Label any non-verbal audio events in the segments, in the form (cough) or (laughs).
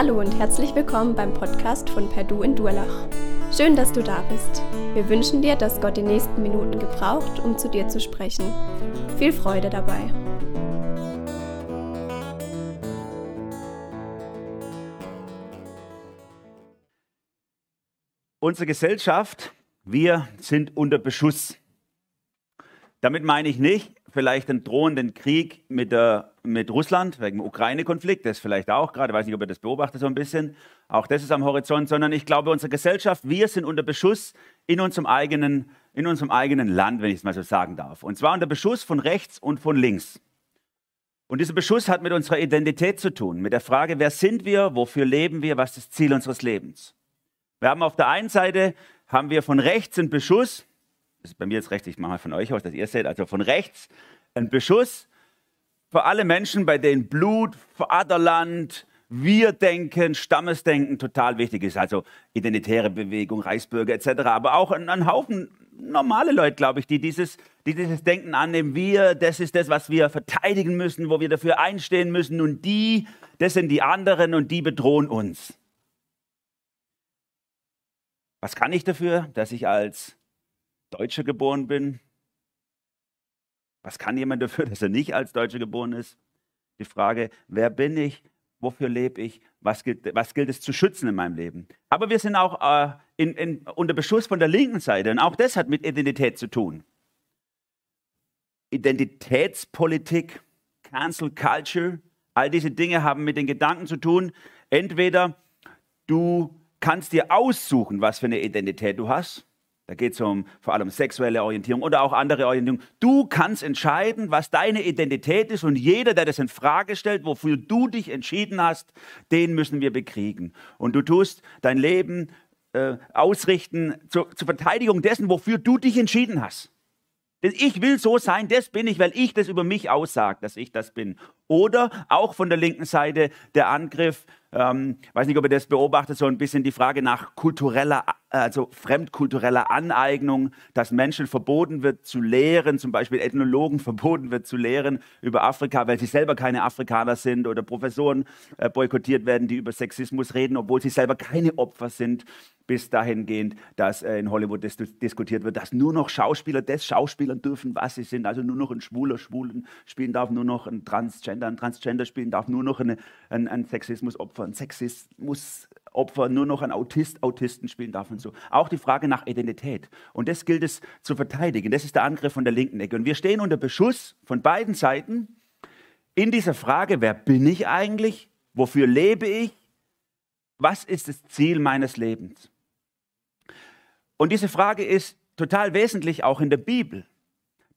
Hallo und herzlich willkommen beim Podcast von Perdu in Durlach. Schön, dass du da bist. Wir wünschen dir, dass Gott die nächsten Minuten gebraucht, um zu dir zu sprechen. Viel Freude dabei. Unsere Gesellschaft, wir sind unter Beschuss. Damit meine ich nicht vielleicht einen drohenden Krieg mit, der, mit Russland wegen dem Ukraine-Konflikt, das vielleicht auch gerade, weiß nicht, ob ihr das beobachtet so ein bisschen, auch das ist am Horizont, sondern ich glaube, unsere Gesellschaft, wir sind unter Beschuss in unserem eigenen, in unserem eigenen Land, wenn ich es mal so sagen darf. Und zwar unter Beschuss von rechts und von links. Und dieser Beschuss hat mit unserer Identität zu tun, mit der Frage, wer sind wir, wofür leben wir, was ist das Ziel unseres Lebens. Wir haben auf der einen Seite, haben wir von rechts einen Beschuss, das ist bei mir jetzt rechts, ich mache mal von euch aus, dass ihr seht, also von rechts ein Beschuss für alle Menschen, bei denen Blut, Vaterland, Wir-Denken, Stammesdenken total wichtig ist. Also identitäre Bewegung, Reichsbürger etc. Aber auch ein, ein Haufen normale Leute, glaube ich, die dieses, die dieses Denken annehmen. Wir, das ist das, was wir verteidigen müssen, wo wir dafür einstehen müssen. Und die, das sind die anderen und die bedrohen uns. Was kann ich dafür, dass ich als Deutscher geboren bin? Was kann jemand dafür, (laughs) dass er nicht als Deutscher geboren ist? Die Frage, wer bin ich? Wofür lebe ich? Was gilt, was gilt es zu schützen in meinem Leben? Aber wir sind auch äh, in, in, unter Beschuss von der linken Seite und auch das hat mit Identität zu tun. Identitätspolitik, Cancel Culture, all diese Dinge haben mit den Gedanken zu tun. Entweder du kannst dir aussuchen, was für eine Identität du hast, da geht es um vor allem sexuelle Orientierung oder auch andere Orientierung. Du kannst entscheiden, was deine Identität ist und jeder, der das in Frage stellt, wofür du dich entschieden hast, den müssen wir bekriegen. Und du tust dein Leben äh, ausrichten zur, zur Verteidigung dessen, wofür du dich entschieden hast. Denn ich will so sein, das bin ich, weil ich das über mich aussage, dass ich das bin. Oder auch von der linken Seite der Angriff, ähm, weiß nicht, ob ihr das beobachtet, so ein bisschen die Frage nach kultureller also fremdkultureller Aneignung, dass Menschen verboten wird zu lehren, zum Beispiel Ethnologen (laughs) verboten wird zu lehren über Afrika, weil sie selber keine Afrikaner sind oder Professoren äh, boykottiert werden, die über Sexismus reden, obwohl sie selber keine Opfer sind, bis dahingehend, dass äh, in Hollywood dis diskutiert wird, dass nur noch Schauspieler des Schauspielern dürfen, was sie sind, also nur noch ein Schwuler Schwulen spielen darf, nur noch ein Transgender ein Transgender spielen darf, nur noch eine, ein, ein Sexismusopfer ein Sexismus Opfer nur noch ein Autist Autisten spielen darf und so. Auch die Frage nach Identität. Und das gilt es zu verteidigen. Das ist der Angriff von der linken Ecke. Und wir stehen unter Beschuss von beiden Seiten in dieser Frage, wer bin ich eigentlich? Wofür lebe ich? Was ist das Ziel meines Lebens? Und diese Frage ist total wesentlich auch in der Bibel.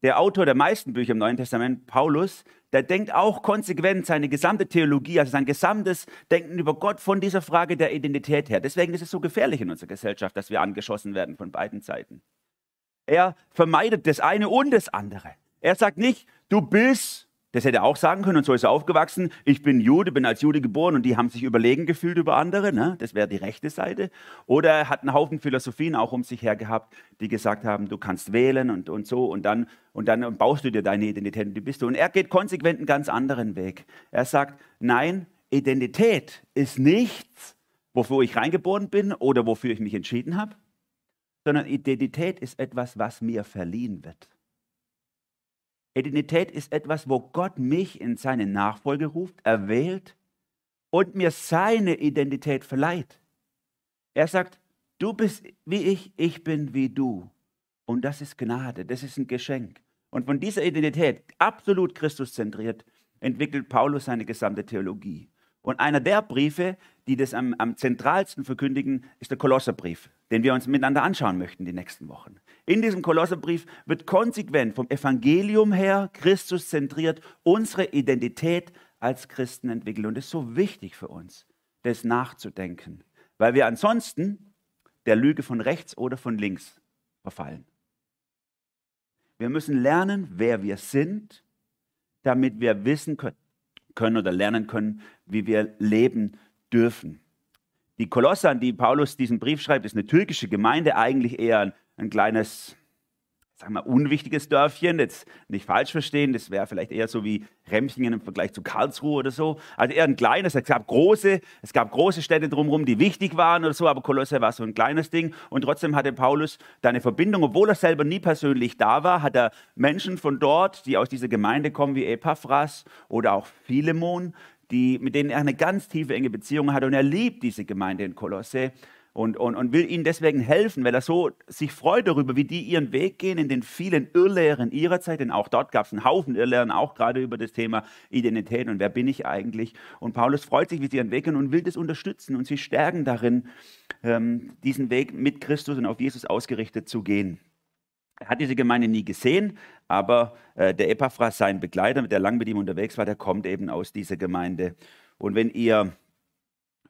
Der Autor der meisten Bücher im Neuen Testament, Paulus, der denkt auch konsequent seine gesamte Theologie, also sein gesamtes Denken über Gott von dieser Frage der Identität her. Deswegen ist es so gefährlich in unserer Gesellschaft, dass wir angeschossen werden von beiden Seiten. Er vermeidet das eine und das andere. Er sagt nicht, du bist das hätte er auch sagen können und so ist er aufgewachsen. Ich bin Jude, bin als Jude geboren und die haben sich überlegen gefühlt über andere. Ne? Das wäre die rechte Seite. Oder er hat einen Haufen Philosophien auch um sich her gehabt, die gesagt haben, du kannst wählen und, und so und dann, und dann baust du dir deine Identität und die bist du. Und er geht konsequent einen ganz anderen Weg. Er sagt, nein, Identität ist nichts, wofür ich reingeboren bin oder wofür ich mich entschieden habe, sondern Identität ist etwas, was mir verliehen wird. Identität ist etwas, wo Gott mich in seine Nachfolge ruft, erwählt und mir seine Identität verleiht. Er sagt, du bist wie ich, ich bin wie du. Und das ist Gnade, das ist ein Geschenk. Und von dieser Identität, absolut Christuszentriert, entwickelt Paulus seine gesamte Theologie. Und einer der Briefe, die das am, am zentralsten verkündigen, ist der Kolosserbrief, den wir uns miteinander anschauen möchten die nächsten Wochen. In diesem Kolosserbrief wird konsequent vom Evangelium her, Christus zentriert, unsere Identität als Christen entwickelt. Und es ist so wichtig für uns, das nachzudenken, weil wir ansonsten der Lüge von rechts oder von links verfallen. Wir müssen lernen, wer wir sind, damit wir wissen können, können oder lernen können, wie wir leben dürfen. Die Kolosse, an die Paulus diesen Brief schreibt, ist eine türkische Gemeinde, eigentlich eher ein, ein kleines sagen wir, unwichtiges Dörfchen, jetzt nicht falsch verstehen, das wäre vielleicht eher so wie Remchingen im Vergleich zu Karlsruhe oder so. Also eher ein kleines, es gab große, es gab große Städte drumherum, die wichtig waren oder so, aber Kolosse war so ein kleines Ding. Und trotzdem hatte Paulus da eine Verbindung, obwohl er selber nie persönlich da war, hat er Menschen von dort, die aus dieser Gemeinde kommen, wie Epaphras oder auch Philemon, die, mit denen er eine ganz tiefe, enge Beziehung hat. Und er liebt diese Gemeinde in Kolosse und, und, und will ihnen deswegen helfen, weil er so sich freut darüber, wie die ihren Weg gehen in den vielen Irrlehren ihrer Zeit. Denn auch dort gab es einen Haufen Irrlehren, auch gerade über das Thema Identität und wer bin ich eigentlich. Und Paulus freut sich, wie sie ihren Weg gehen und will das unterstützen und sie stärken darin, ähm, diesen Weg mit Christus und auf Jesus ausgerichtet zu gehen. Er hat diese Gemeinde nie gesehen, aber äh, der Epaphras, sein Begleiter, der lang mit ihm unterwegs war, der kommt eben aus dieser Gemeinde. Und wenn ihr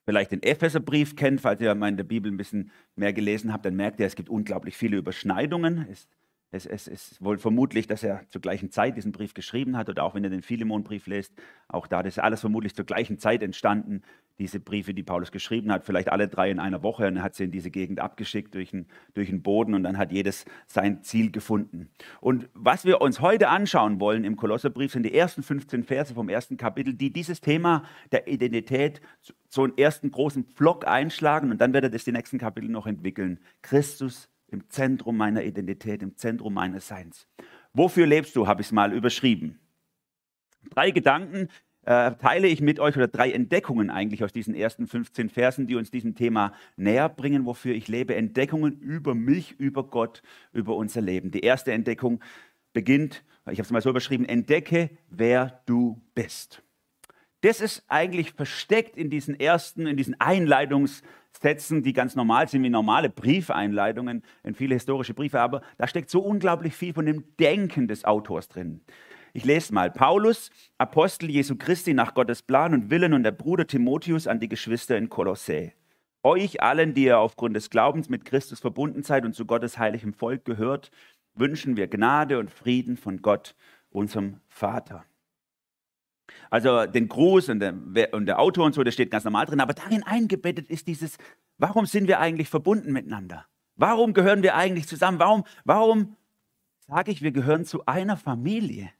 vielleicht den Epheserbrief kennt, falls ihr mal in der Bibel ein bisschen mehr gelesen habt, dann merkt ihr, es gibt unglaublich viele Überschneidungen. Es, es, es ist wohl vermutlich, dass er zur gleichen Zeit diesen Brief geschrieben hat oder auch wenn ihr den Philemon-Brief lest, auch da, das ist alles vermutlich zur gleichen Zeit entstanden diese Briefe, die Paulus geschrieben hat, vielleicht alle drei in einer Woche. Und hat sie in diese Gegend abgeschickt durch den, durch den Boden und dann hat jedes sein Ziel gefunden. Und was wir uns heute anschauen wollen im Kolosserbrief sind die ersten 15 Verse vom ersten Kapitel, die dieses Thema der Identität so einen ersten großen Pflock einschlagen und dann wird er das die nächsten Kapitel noch entwickeln. Christus im Zentrum meiner Identität, im Zentrum meines Seins. Wofür lebst du, habe ich es mal überschrieben. Drei Gedanken, äh, teile ich mit euch oder drei Entdeckungen eigentlich aus diesen ersten 15 Versen, die uns diesem Thema näher bringen, wofür ich lebe. Entdeckungen über mich, über Gott, über unser Leben. Die erste Entdeckung beginnt, ich habe es mal so überschrieben, entdecke, wer du bist. Das ist eigentlich versteckt in diesen ersten, in diesen Einleitungssätzen, die ganz normal sind, wie normale Briefeinleitungen in viele historische Briefe, aber da steckt so unglaublich viel von dem Denken des Autors drin. Ich lese mal. Paulus, Apostel Jesu Christi nach Gottes Plan und Willen und der Bruder Timotheus an die Geschwister in Kolossä. Euch allen, die ihr aufgrund des Glaubens mit Christus verbunden seid und zu Gottes heiligem Volk gehört, wünschen wir Gnade und Frieden von Gott, unserem Vater. Also den Gruß und der, und der Autor und so, das steht ganz normal drin, aber darin eingebettet ist dieses, warum sind wir eigentlich verbunden miteinander? Warum gehören wir eigentlich zusammen? Warum, warum sage ich, wir gehören zu einer Familie?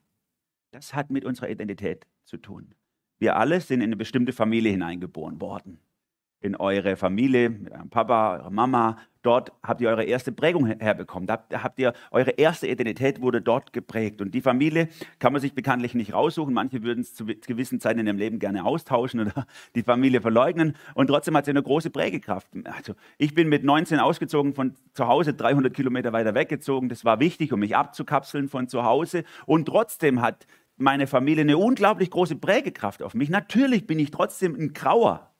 Das hat mit unserer Identität zu tun. Wir alle sind in eine bestimmte Familie hineingeboren worden. In eure Familie, mit eurem Papa, eurer Mama, dort habt ihr eure erste Prägung herbekommen. Da habt ihr, eure erste Identität wurde dort geprägt. Und die Familie kann man sich bekanntlich nicht raussuchen. Manche würden es zu gewissen Zeiten in ihrem Leben gerne austauschen oder (laughs) die Familie verleugnen. Und trotzdem hat sie eine große Prägekraft. Also ich bin mit 19 ausgezogen von zu Hause, 300 Kilometer weiter weggezogen. Das war wichtig, um mich abzukapseln von zu Hause. Und trotzdem hat meine Familie eine unglaublich große Prägekraft auf mich. Natürlich bin ich trotzdem ein Grauer.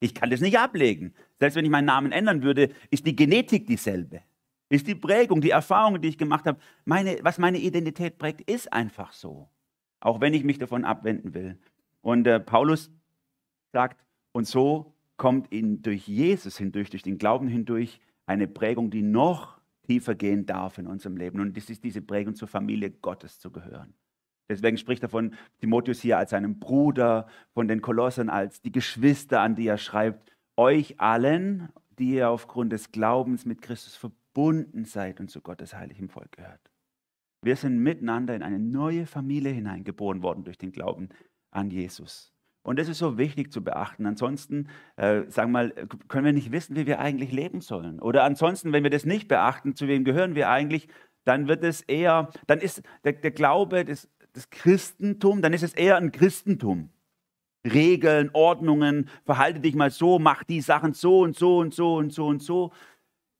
Ich kann das nicht ablegen. Selbst wenn ich meinen Namen ändern würde, ist die Genetik dieselbe. Ist die Prägung, die Erfahrung, die ich gemacht habe, meine, was meine Identität prägt, ist einfach so. Auch wenn ich mich davon abwenden will. Und äh, Paulus sagt, und so kommt ihnen durch Jesus hindurch, durch den Glauben hindurch, eine Prägung, die noch tiefer gehen darf in unserem Leben. Und das ist diese Prägung, zur Familie Gottes zu gehören. Deswegen spricht er von Timotheus hier als seinem Bruder, von den Kolossern als die Geschwister, an die er schreibt, euch allen, die ihr aufgrund des Glaubens mit Christus verbunden seid und zu Gottes heiligem Volk gehört. Wir sind miteinander in eine neue Familie hineingeboren worden durch den Glauben an Jesus. Und das ist so wichtig zu beachten. Ansonsten, äh, sagen wir mal, können wir nicht wissen, wie wir eigentlich leben sollen. Oder ansonsten, wenn wir das nicht beachten, zu wem gehören wir eigentlich, dann wird es eher, dann ist der, der Glaube, das, das Christentum, dann ist es eher ein Christentum. Regeln, Ordnungen, verhalte dich mal so, mach die Sachen so und so und so und so und so.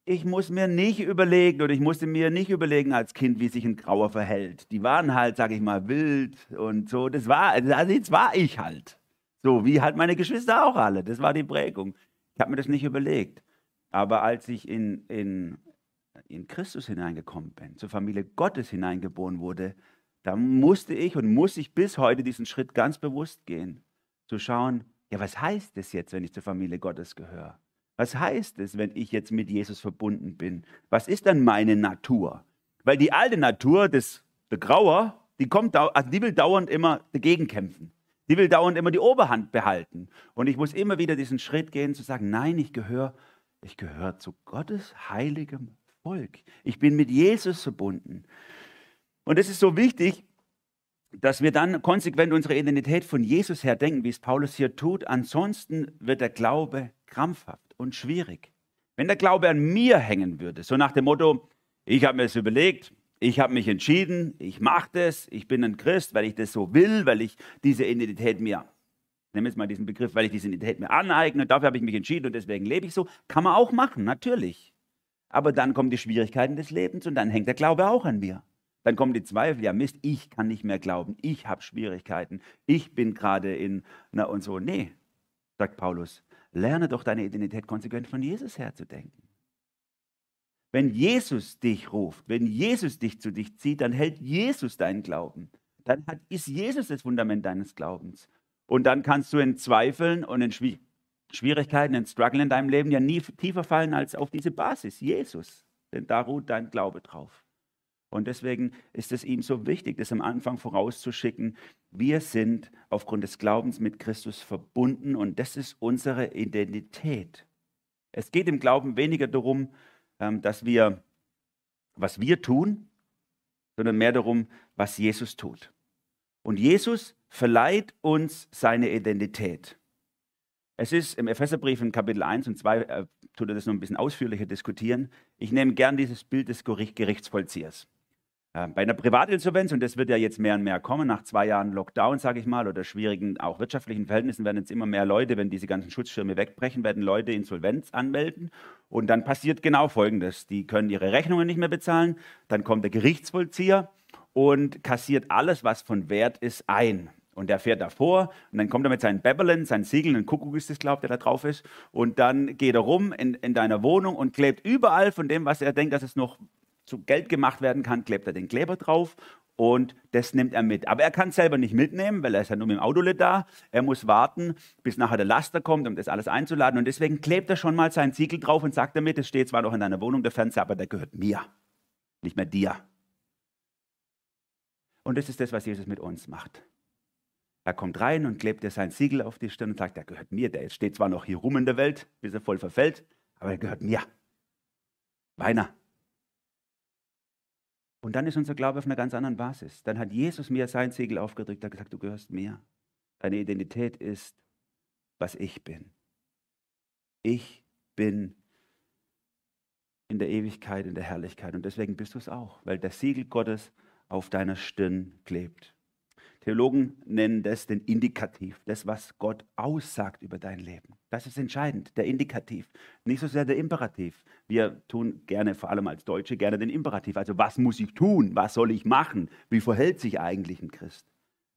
Ich muss mir nicht überlegen oder ich musste mir nicht überlegen als Kind, wie sich ein Grauer verhält. Die waren halt, sag ich mal, wild und so. Das war, also jetzt war ich halt. So wie halt meine Geschwister auch alle. Das war die Prägung. Ich habe mir das nicht überlegt. Aber als ich in, in, in Christus hineingekommen bin, zur Familie Gottes hineingeboren wurde, da musste ich und muss ich bis heute diesen Schritt ganz bewusst gehen, zu schauen, ja, was heißt es jetzt, wenn ich zur Familie Gottes gehöre? Was heißt es, wenn ich jetzt mit Jesus verbunden bin? Was ist dann meine Natur? Weil die alte Natur des der Grauer, die kommt, also die will dauernd immer dagegen kämpfen. Die will dauernd immer die Oberhand behalten. Und ich muss immer wieder diesen Schritt gehen, zu sagen, nein, ich gehöre, ich gehöre zu Gottes heiligem Volk. Ich bin mit Jesus verbunden. Und es ist so wichtig, dass wir dann konsequent unsere Identität von Jesus her denken, wie es Paulus hier tut. Ansonsten wird der Glaube krampfhaft und schwierig. Wenn der Glaube an mir hängen würde, so nach dem Motto, ich habe mir das überlegt, ich habe mich entschieden, ich mache das, ich bin ein Christ, weil ich das so will, weil ich diese Identität mir, ich nehme jetzt mal diesen Begriff, weil ich diese Identität mir aneigne, dafür habe ich mich entschieden und deswegen lebe ich so, kann man auch machen, natürlich. Aber dann kommen die Schwierigkeiten des Lebens und dann hängt der Glaube auch an mir. Dann kommen die Zweifel, ja Mist, ich kann nicht mehr glauben, ich habe Schwierigkeiten, ich bin gerade in, na und so. Nee, sagt Paulus, lerne doch deine Identität konsequent von Jesus her zu denken. Wenn Jesus dich ruft, wenn Jesus dich zu dich zieht, dann hält Jesus deinen Glauben. Dann hat, ist Jesus das Fundament deines Glaubens. Und dann kannst du in Zweifeln und in Schwierigkeiten, in Struggle in deinem Leben ja nie tiefer fallen als auf diese Basis, Jesus. Denn da ruht dein Glaube drauf. Und deswegen ist es ihm so wichtig, das am Anfang vorauszuschicken. Wir sind aufgrund des Glaubens mit Christus verbunden und das ist unsere Identität. Es geht im Glauben weniger darum, ähm, dass wir, was wir tun, sondern mehr darum, was Jesus tut. Und Jesus verleiht uns seine Identität. Es ist im Epheserbrief in Kapitel 1 und 2, äh, tut er das noch ein bisschen ausführlicher diskutieren. Ich nehme gern dieses Bild des Gerichtsvollziehers. Äh, bei einer Privatinsolvenz, und das wird ja jetzt mehr und mehr kommen, nach zwei Jahren Lockdown, sage ich mal, oder schwierigen, auch wirtschaftlichen Verhältnissen, werden jetzt immer mehr Leute, wenn diese ganzen Schutzschirme wegbrechen, werden Leute Insolvenz anmelden. Und dann passiert genau Folgendes. Die können ihre Rechnungen nicht mehr bezahlen, dann kommt der Gerichtsvollzieher und kassiert alles, was von Wert ist, ein. Und der fährt davor und dann kommt er mit seinen Bäbbeln, seinen Siegeln, ein Kuckuck ist das, glaubt der da drauf ist. Und dann geht er rum in, in deiner Wohnung und klebt überall von dem, was er denkt, dass es noch zu Geld gemacht werden kann, klebt er den Kleber drauf und das nimmt er mit. Aber er kann es selber nicht mitnehmen, weil er ist ja nur mit dem Auto da. Er muss warten, bis nachher der Laster kommt, um das alles einzuladen. Und deswegen klebt er schon mal sein Siegel drauf und sagt damit, es steht zwar noch in deiner Wohnung der Fernseher, aber der gehört mir, nicht mehr dir. Und das ist das, was Jesus mit uns macht. Er kommt rein und klebt dir sein Siegel auf die Stirn und sagt, der gehört mir. Der steht zwar noch hier rum in der Welt, bis er voll verfällt, aber er gehört mir. Weiner. Und dann ist unser Glaube auf einer ganz anderen Basis. Dann hat Jesus mir sein Siegel aufgedrückt, hat gesagt, du gehörst mir. Deine Identität ist, was ich bin. Ich bin in der Ewigkeit, in der Herrlichkeit. Und deswegen bist du es auch, weil das Siegel Gottes auf deiner Stirn klebt. Theologen nennen das den Indikativ, das, was Gott aussagt über dein Leben. Das ist entscheidend, der Indikativ, nicht so sehr der Imperativ. Wir tun gerne, vor allem als Deutsche, gerne den Imperativ. Also was muss ich tun? Was soll ich machen? Wie verhält sich eigentlich ein Christ?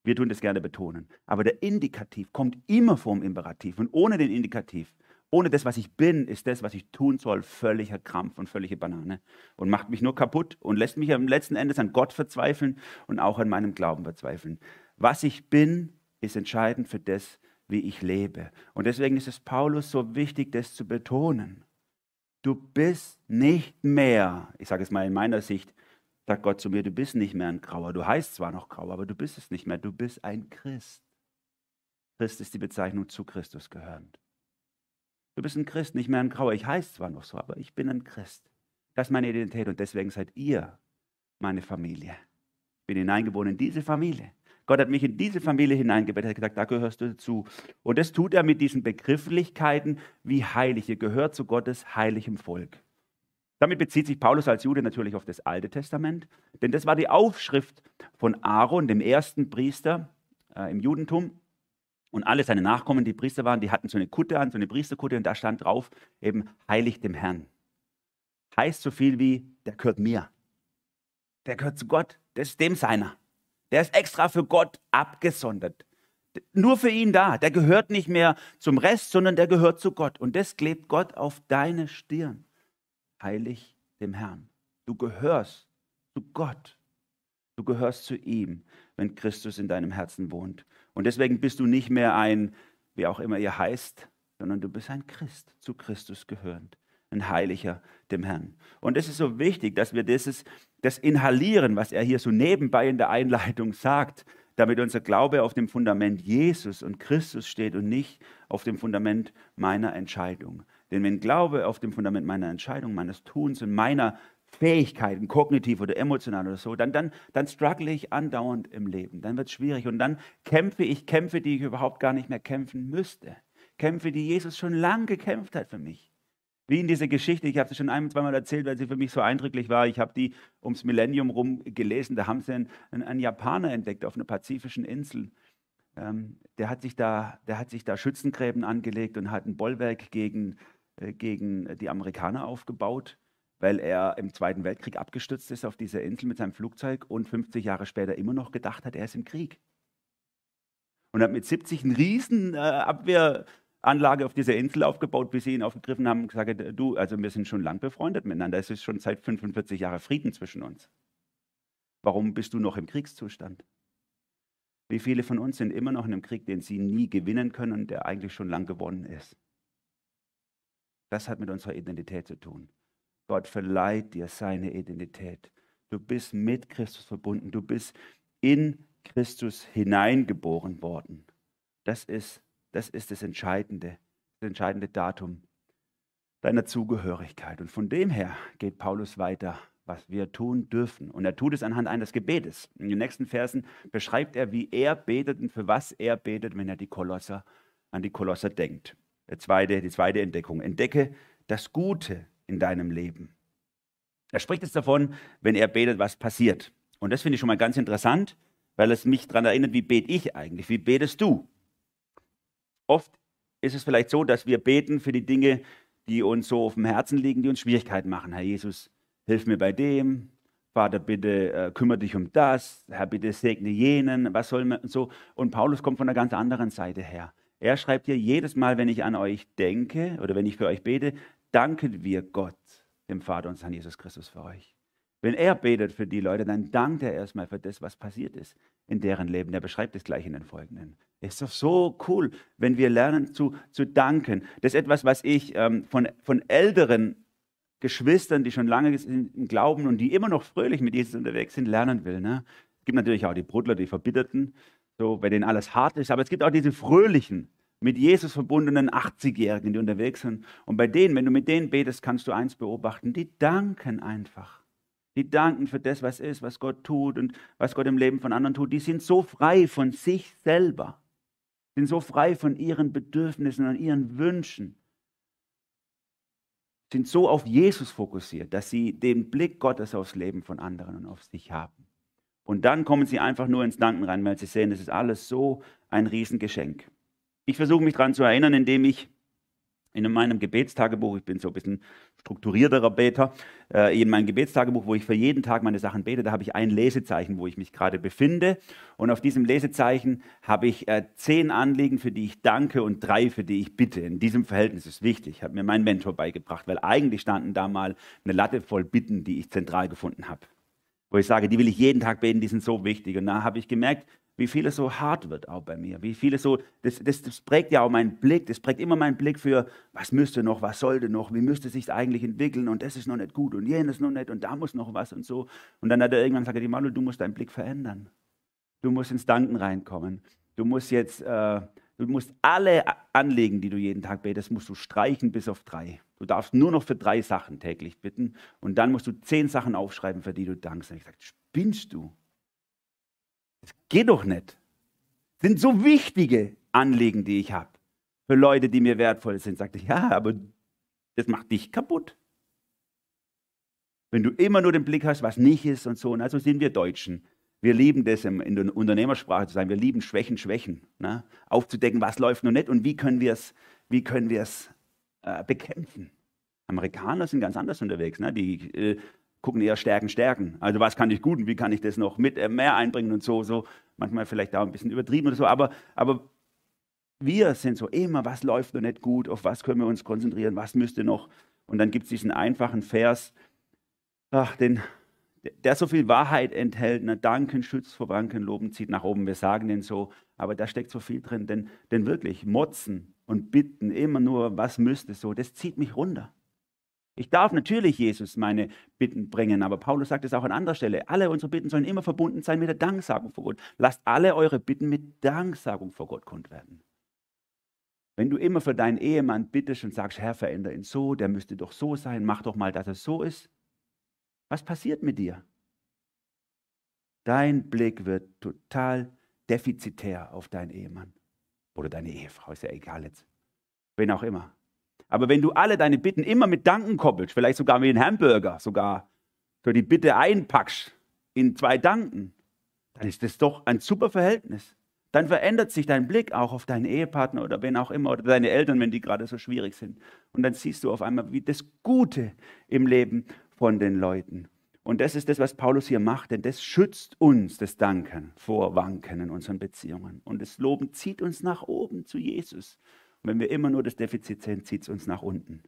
Wir tun das gerne betonen. Aber der Indikativ kommt immer vom Imperativ. Und ohne den Indikativ, ohne das, was ich bin, ist das, was ich tun soll, völliger Krampf und völlige Banane. Und macht mich nur kaputt und lässt mich am letzten Endes an Gott verzweifeln und auch an meinem Glauben verzweifeln. Was ich bin, ist entscheidend für das, wie ich lebe. Und deswegen ist es Paulus so wichtig, das zu betonen. Du bist nicht mehr, ich sage es mal in meiner Sicht, sagt Gott zu mir, du bist nicht mehr ein Grauer. Du heißt zwar noch Grauer, aber du bist es nicht mehr. Du bist ein Christ. Christ ist die Bezeichnung zu Christus gehörend. Du bist ein Christ, nicht mehr ein Grauer. Ich heiße zwar noch so, aber ich bin ein Christ. Das ist meine Identität und deswegen seid ihr meine Familie. Ich bin hineingeboren in diese Familie. Gott hat mich in diese Familie hineingebettet, hat gesagt, da gehörst du dazu. Und das tut er mit diesen Begrifflichkeiten wie Heilige, gehört zu Gottes heiligem Volk. Damit bezieht sich Paulus als Jude natürlich auf das Alte Testament, denn das war die Aufschrift von Aaron, dem ersten Priester äh, im Judentum. Und alle seine Nachkommen, die Priester waren, die hatten so eine Kutte an, so eine Priesterkutte, und da stand drauf eben heilig dem Herrn. Heißt so viel wie, der gehört mir. Der gehört zu Gott, das ist dem seiner. Der ist extra für Gott abgesondert. Nur für ihn da. Der gehört nicht mehr zum Rest, sondern der gehört zu Gott. Und das klebt Gott auf deine Stirn. Heilig dem Herrn. Du gehörst zu Gott. Du gehörst zu ihm, wenn Christus in deinem Herzen wohnt. Und deswegen bist du nicht mehr ein, wie auch immer ihr heißt, sondern du bist ein Christ, zu Christus gehörend ein Heiliger dem Herrn. Und es ist so wichtig, dass wir dieses, das inhalieren, was er hier so nebenbei in der Einleitung sagt, damit unser Glaube auf dem Fundament Jesus und Christus steht und nicht auf dem Fundament meiner Entscheidung. Denn wenn Glaube auf dem Fundament meiner Entscheidung, meines Tuns und meiner Fähigkeiten, kognitiv oder emotional oder so, dann, dann, dann struggle ich andauernd im Leben. Dann wird es schwierig und dann kämpfe ich Kämpfe, die ich überhaupt gar nicht mehr kämpfen müsste. Kämpfe, die Jesus schon lange gekämpft hat für mich. Wie in dieser Geschichte, ich habe sie schon ein, zweimal erzählt, weil sie für mich so eindrücklich war. Ich habe die ums Millennium rum gelesen. Da haben sie einen, einen Japaner entdeckt auf einer pazifischen Insel. Ähm, der, hat sich da, der hat sich da Schützengräben angelegt und hat ein Bollwerk gegen, äh, gegen die Amerikaner aufgebaut weil er im Zweiten Weltkrieg abgestürzt ist auf dieser Insel mit seinem Flugzeug und 50 Jahre später immer noch gedacht hat, er ist im Krieg. Und hat mit 70 eine riesen äh, Abwehranlage auf dieser Insel aufgebaut, bis sie ihn aufgegriffen haben und gesagt, du, also wir sind schon lang befreundet miteinander, es ist schon seit 45 Jahren Frieden zwischen uns. Warum bist du noch im Kriegszustand? Wie viele von uns sind immer noch in einem Krieg, den sie nie gewinnen können der eigentlich schon lang gewonnen ist? Das hat mit unserer Identität zu tun. Gott verleiht dir seine Identität. Du bist mit Christus verbunden. Du bist in Christus hineingeboren worden. Das ist das, ist das Entscheidende, das entscheidende Datum deiner Zugehörigkeit. Und von dem her geht Paulus weiter, was wir tun dürfen. Und er tut es anhand eines Gebetes. In den nächsten Versen beschreibt er, wie er betet und für was er betet, wenn er die Kolosser, an die Kolosser denkt. Der zweite, die zweite Entdeckung. Entdecke das Gute in deinem Leben. Er spricht jetzt davon, wenn er betet, was passiert. Und das finde ich schon mal ganz interessant, weil es mich daran erinnert, wie bete ich eigentlich? Wie betest du? Oft ist es vielleicht so, dass wir beten für die Dinge, die uns so auf dem Herzen liegen, die uns Schwierigkeiten machen. Herr Jesus, hilf mir bei dem. Vater, bitte äh, kümmere dich um das. Herr, bitte segne jenen. Was soll man so? Und Paulus kommt von einer ganz anderen Seite her. Er schreibt hier jedes Mal, wenn ich an euch denke oder wenn ich für euch bete, danken wir Gott, dem Vater und Herrn Jesus Christus für euch. Wenn er betet für die Leute, dann dankt er erstmal für das, was passiert ist in deren Leben. Er beschreibt es gleich in den folgenden. Es ist doch so cool, wenn wir lernen zu, zu danken. Das ist etwas, was ich ähm, von, von älteren Geschwistern, die schon lange im Glauben und die immer noch fröhlich mit Jesus unterwegs sind, lernen will. Ne? Es gibt natürlich auch die Brudler, die Verbitterten, so, bei denen alles hart ist, aber es gibt auch diese fröhlichen, mit Jesus verbundenen 80-Jährigen, die unterwegs sind. Und bei denen, wenn du mit denen betest, kannst du eins beobachten, die danken einfach. Die danken für das, was ist, was Gott tut und was Gott im Leben von anderen tut. Die sind so frei von sich selber, sind so frei von ihren Bedürfnissen und ihren Wünschen, sind so auf Jesus fokussiert, dass sie den Blick Gottes aufs Leben von anderen und auf sich haben. Und dann kommen sie einfach nur ins Danken rein, weil sie sehen, es ist alles so ein Riesengeschenk. Ich versuche mich daran zu erinnern, indem ich in meinem Gebetstagebuch, ich bin so ein bisschen strukturierterer Beter, äh, in meinem Gebetstagebuch, wo ich für jeden Tag meine Sachen bete, da habe ich ein Lesezeichen, wo ich mich gerade befinde. Und auf diesem Lesezeichen habe ich äh, zehn Anliegen, für die ich danke und drei, für die ich bitte. In diesem Verhältnis ist wichtig, hat mir mein Mentor beigebracht, weil eigentlich standen da mal eine Latte voll Bitten, die ich zentral gefunden habe. Wo ich sage, die will ich jeden Tag beten, die sind so wichtig. Und da habe ich gemerkt, wie vieles so hart wird auch bei mir, wie vieles so, das, das, das, prägt ja auch meinen Blick, das prägt immer meinen Blick für, was müsste noch, was sollte noch, wie müsste sich eigentlich entwickeln und das ist noch nicht gut und jenes noch nicht und da muss noch was und so. Und dann hat er irgendwann gesagt, Manuel, du musst deinen Blick verändern. Du musst ins Danken reinkommen. Du musst jetzt, äh, du musst alle Anliegen, die du jeden Tag betest, musst du streichen bis auf drei. Du darfst nur noch für drei Sachen täglich bitten und dann musst du zehn Sachen aufschreiben, für die du dankst. Und ich sage, spinnst du? Das geht doch nicht. Das sind so wichtige Anliegen, die ich habe. Für Leute, die mir wertvoll sind. Sagte ich, ja, aber das macht dich kaputt. Wenn du immer nur den Blick hast, was nicht ist und so. Und also sind wir Deutschen. Wir lieben das, in der Unternehmersprache zu sein. Wir lieben Schwächen, Schwächen. Ne? Aufzudecken, was läuft noch nicht und wie können wir es äh, bekämpfen. Amerikaner sind ganz anders unterwegs. Ne? Die äh, gucken eher Stärken, Stärken. Also was kann ich gut und wie kann ich das noch mit äh, mehr einbringen und so, so. Manchmal vielleicht auch ein bisschen übertrieben oder so, aber, aber wir sind so immer, was läuft noch nicht gut, auf was können wir uns konzentrieren, was müsste noch. Und dann gibt es diesen einfachen Vers, ach, den, der so viel Wahrheit enthält. Ne? Danken schützt vor Wanken, Loben zieht nach oben. Wir sagen den so, aber da steckt so viel drin. Denn, denn wirklich, motzen und bitten, immer nur, was müsste so, das zieht mich runter. Ich darf natürlich Jesus meine Bitten bringen, aber Paulus sagt es auch an anderer Stelle. Alle unsere Bitten sollen immer verbunden sein mit der Danksagung vor Gott. Lasst alle eure Bitten mit Danksagung vor Gott kund werden. Wenn du immer für deinen Ehemann bittest und sagst, Herr, verändere ihn so, der müsste doch so sein, mach doch mal, dass er so ist, Was passiert mit dir? Dein Blick wird total defizitär auf deinen Ehemann oder deine Ehefrau, ist ja egal jetzt. Wen auch immer. Aber wenn du alle deine Bitten immer mit Danken koppelst, vielleicht sogar wie ein Hamburger, sogar so die Bitte einpackst in zwei Danken, dann ist das doch ein super Verhältnis. Dann verändert sich dein Blick auch auf deinen Ehepartner oder wen auch immer oder deine Eltern, wenn die gerade so schwierig sind. Und dann siehst du auf einmal wie das Gute im Leben von den Leuten. Und das ist das, was Paulus hier macht, denn das schützt uns, das Danken vor Wanken in unseren Beziehungen. Und das Loben zieht uns nach oben zu Jesus. Und wenn wir immer nur das Defizit sehen, zieht es uns nach unten.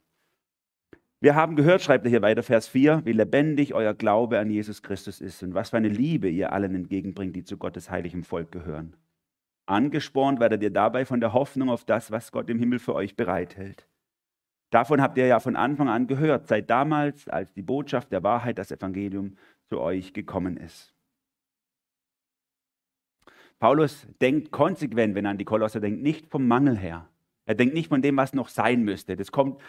Wir haben gehört, schreibt er hier weiter, Vers 4, wie lebendig euer Glaube an Jesus Christus ist und was für eine Liebe ihr allen entgegenbringt, die zu Gottes heiligem Volk gehören. Angespornt werdet ihr dabei von der Hoffnung auf das, was Gott im Himmel für euch bereithält. Davon habt ihr ja von Anfang an gehört, seit damals, als die Botschaft der Wahrheit, das Evangelium, zu euch gekommen ist. Paulus denkt konsequent, wenn er an die Kolosser denkt, nicht vom Mangel her, er denkt nicht von dem, was noch sein müsste. Das kommt,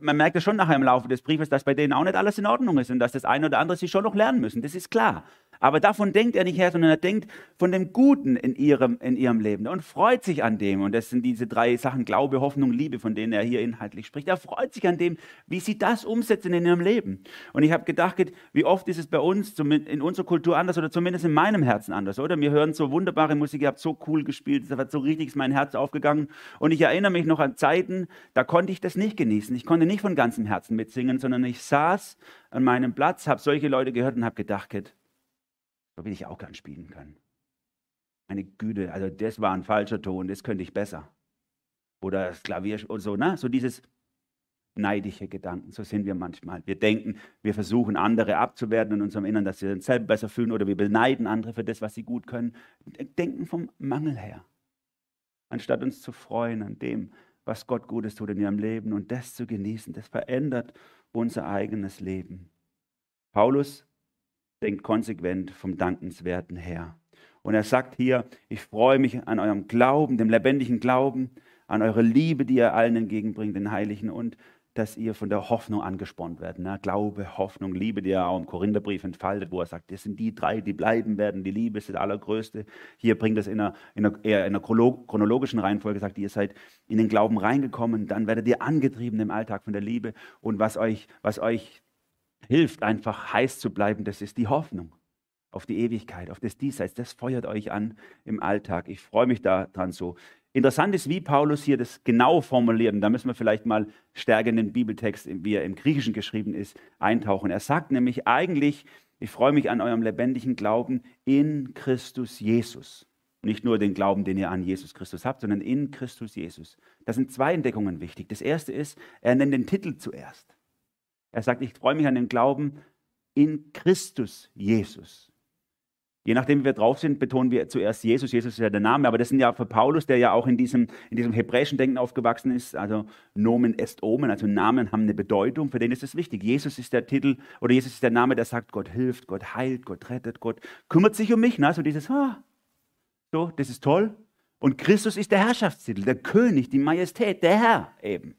man merkt ja schon nachher im Laufe des Briefes, dass bei denen auch nicht alles in Ordnung ist und dass das eine oder andere sie schon noch lernen müssen. Das ist klar. Aber davon denkt er nicht her, sondern er denkt von dem Guten in ihrem, in ihrem Leben und freut sich an dem. Und das sind diese drei Sachen, Glaube, Hoffnung, Liebe, von denen er hier inhaltlich spricht. Er freut sich an dem, wie sie das umsetzen in ihrem Leben. Und ich habe gedacht, wie oft ist es bei uns, in unserer Kultur anders oder zumindest in meinem Herzen anders, oder? Wir hören so wunderbare Musik, ihr habt so cool gespielt, es hat so richtig mein Herz aufgegangen. Und ich erinnere mich noch an Zeiten, da konnte ich das nicht genießen. Ich konnte nicht von ganzem Herzen mitsingen, sondern ich saß an meinem Platz, habe solche Leute gehört und habe gedacht, so will ich auch gern spielen können. Meine Güte, also das war ein falscher Ton, das könnte ich besser. Oder das Klavier und so, ne? So dieses neidische Gedanken, so sind wir manchmal. Wir denken, wir versuchen andere abzuwerten in unserem Innern, dass sie uns selber besser fühlen oder wir beneiden andere für das, was sie gut können. Denken vom Mangel her. Anstatt uns zu freuen an dem, was Gott Gutes tut in ihrem Leben und das zu genießen, das verändert unser eigenes Leben. Paulus denkt konsequent vom Dankenswerten her. Und er sagt hier, ich freue mich an eurem Glauben, dem lebendigen Glauben, an eure Liebe, die ihr allen entgegenbringt, den Heiligen, und dass ihr von der Hoffnung angespornt werdet. Ne? Glaube, Hoffnung, Liebe, die er auch im Korintherbrief entfaltet, wo er sagt, das sind die drei, die bleiben werden. Die Liebe ist das Allergrößte. Hier bringt es in einer, in einer, eher in einer chronologischen Reihenfolge, sagt, ihr seid in den Glauben reingekommen, dann werdet ihr angetrieben im Alltag von der Liebe. Und was euch, was euch hilft, einfach heiß zu bleiben, das ist die Hoffnung auf die Ewigkeit, auf das Diesseits. Das feuert euch an im Alltag. Ich freue mich daran so. Interessant ist, wie Paulus hier das genau formuliert. Und da müssen wir vielleicht mal stärker in den Bibeltext, wie er im Griechischen geschrieben ist, eintauchen. Er sagt nämlich eigentlich, ich freue mich an eurem lebendigen Glauben in Christus Jesus. Nicht nur den Glauben, den ihr an Jesus Christus habt, sondern in Christus Jesus. Da sind zwei Entdeckungen wichtig. Das erste ist, er nennt den Titel zuerst. Er sagt, ich freue mich an den Glauben in Christus Jesus. Je nachdem, wie wir drauf sind, betonen wir zuerst Jesus. Jesus ist ja der Name, aber das sind ja für Paulus, der ja auch in diesem, in diesem hebräischen Denken aufgewachsen ist, also Nomen est Omen, also Namen haben eine Bedeutung, für den ist es wichtig. Jesus ist der Titel oder Jesus ist der Name, der sagt, Gott hilft, Gott heilt, Gott rettet, Gott kümmert sich um mich. Ne? So dieses, ah, so, das ist toll. Und Christus ist der Herrschaftstitel, der König, die Majestät, der Herr eben.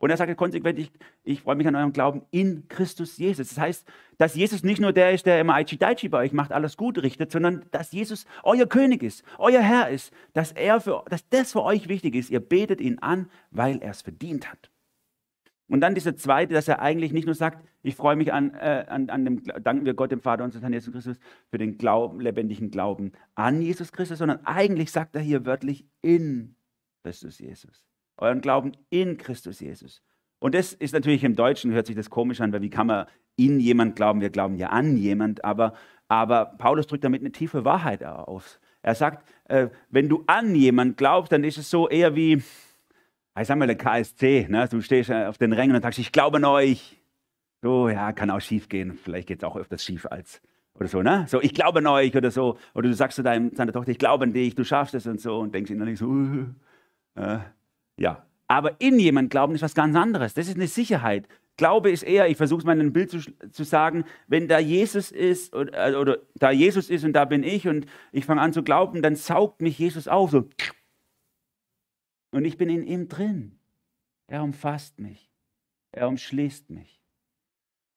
Und er sagt konsequent, ich, ich freue mich an eurem Glauben in Christus Jesus. Das heißt, dass Jesus nicht nur der ist, der immer Aichi Daichi bei euch macht, alles gut richtet, sondern dass Jesus euer König ist, euer Herr ist, dass, er für, dass das für euch wichtig ist. Ihr betet ihn an, weil er es verdient hat. Und dann dieser zweite, dass er eigentlich nicht nur sagt, ich freue mich an, äh, an, an dem, danken wir Gott, dem Vater unseres Herrn Jesus Christus, für den Glauben, lebendigen Glauben an Jesus Christus, sondern eigentlich sagt er hier wörtlich in Christus Jesus euren Glauben in Christus Jesus. Und das ist natürlich im Deutschen, hört sich das komisch an, weil wie kann man in jemand glauben? Wir glauben ja an jemand, aber, aber Paulus drückt damit eine tiefe Wahrheit aus. Er sagt, äh, wenn du an jemand glaubst, dann ist es so eher wie, ich sag mal, der KSC, ne? du stehst auf den Rängen und sagst, ich glaube an euch. So, ja, kann auch schief gehen, vielleicht geht es auch öfters schief als, oder so, ne? So, ich glaube an euch oder so. Oder du sagst zu deinem, deiner Tochter, ich glaube an dich, du schaffst es und so und denkst innerlich so, (laughs) äh, ja, aber in jemand glauben ist was ganz anderes. Das ist eine Sicherheit. Glaube ist eher, ich versuche es mal in einem Bild zu, zu, sagen, wenn da Jesus ist oder, äh, oder, da Jesus ist und da bin ich und ich fange an zu glauben, dann saugt mich Jesus auf so. Und ich bin in ihm drin. Er umfasst mich. Er umschließt mich.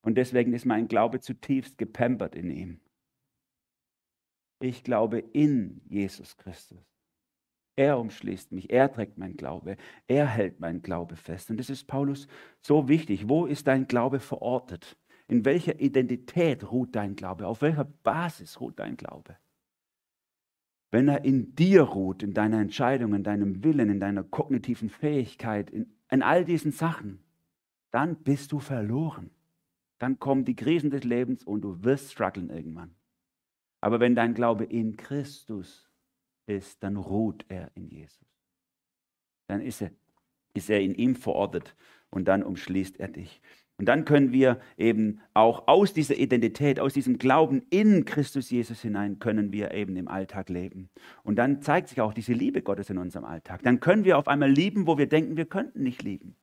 Und deswegen ist mein Glaube zutiefst gepampert in ihm. Ich glaube in Jesus Christus. Er umschließt mich, er trägt mein Glaube, er hält mein Glaube fest. Und das ist Paulus so wichtig. Wo ist dein Glaube verortet? In welcher Identität ruht dein Glaube? Auf welcher Basis ruht dein Glaube? Wenn er in dir ruht, in deiner Entscheidung, in deinem Willen, in deiner kognitiven Fähigkeit, in, in all diesen Sachen, dann bist du verloren. Dann kommen die Krisen des Lebens und du wirst strugglen irgendwann. Aber wenn dein Glaube in Christus ist, dann ruht er in Jesus. Dann ist er, ist er in ihm verortet und dann umschließt er dich. Und dann können wir eben auch aus dieser Identität, aus diesem Glauben in Christus Jesus hinein, können wir eben im Alltag leben. Und dann zeigt sich auch diese Liebe Gottes in unserem Alltag. Dann können wir auf einmal lieben, wo wir denken, wir könnten nicht lieben.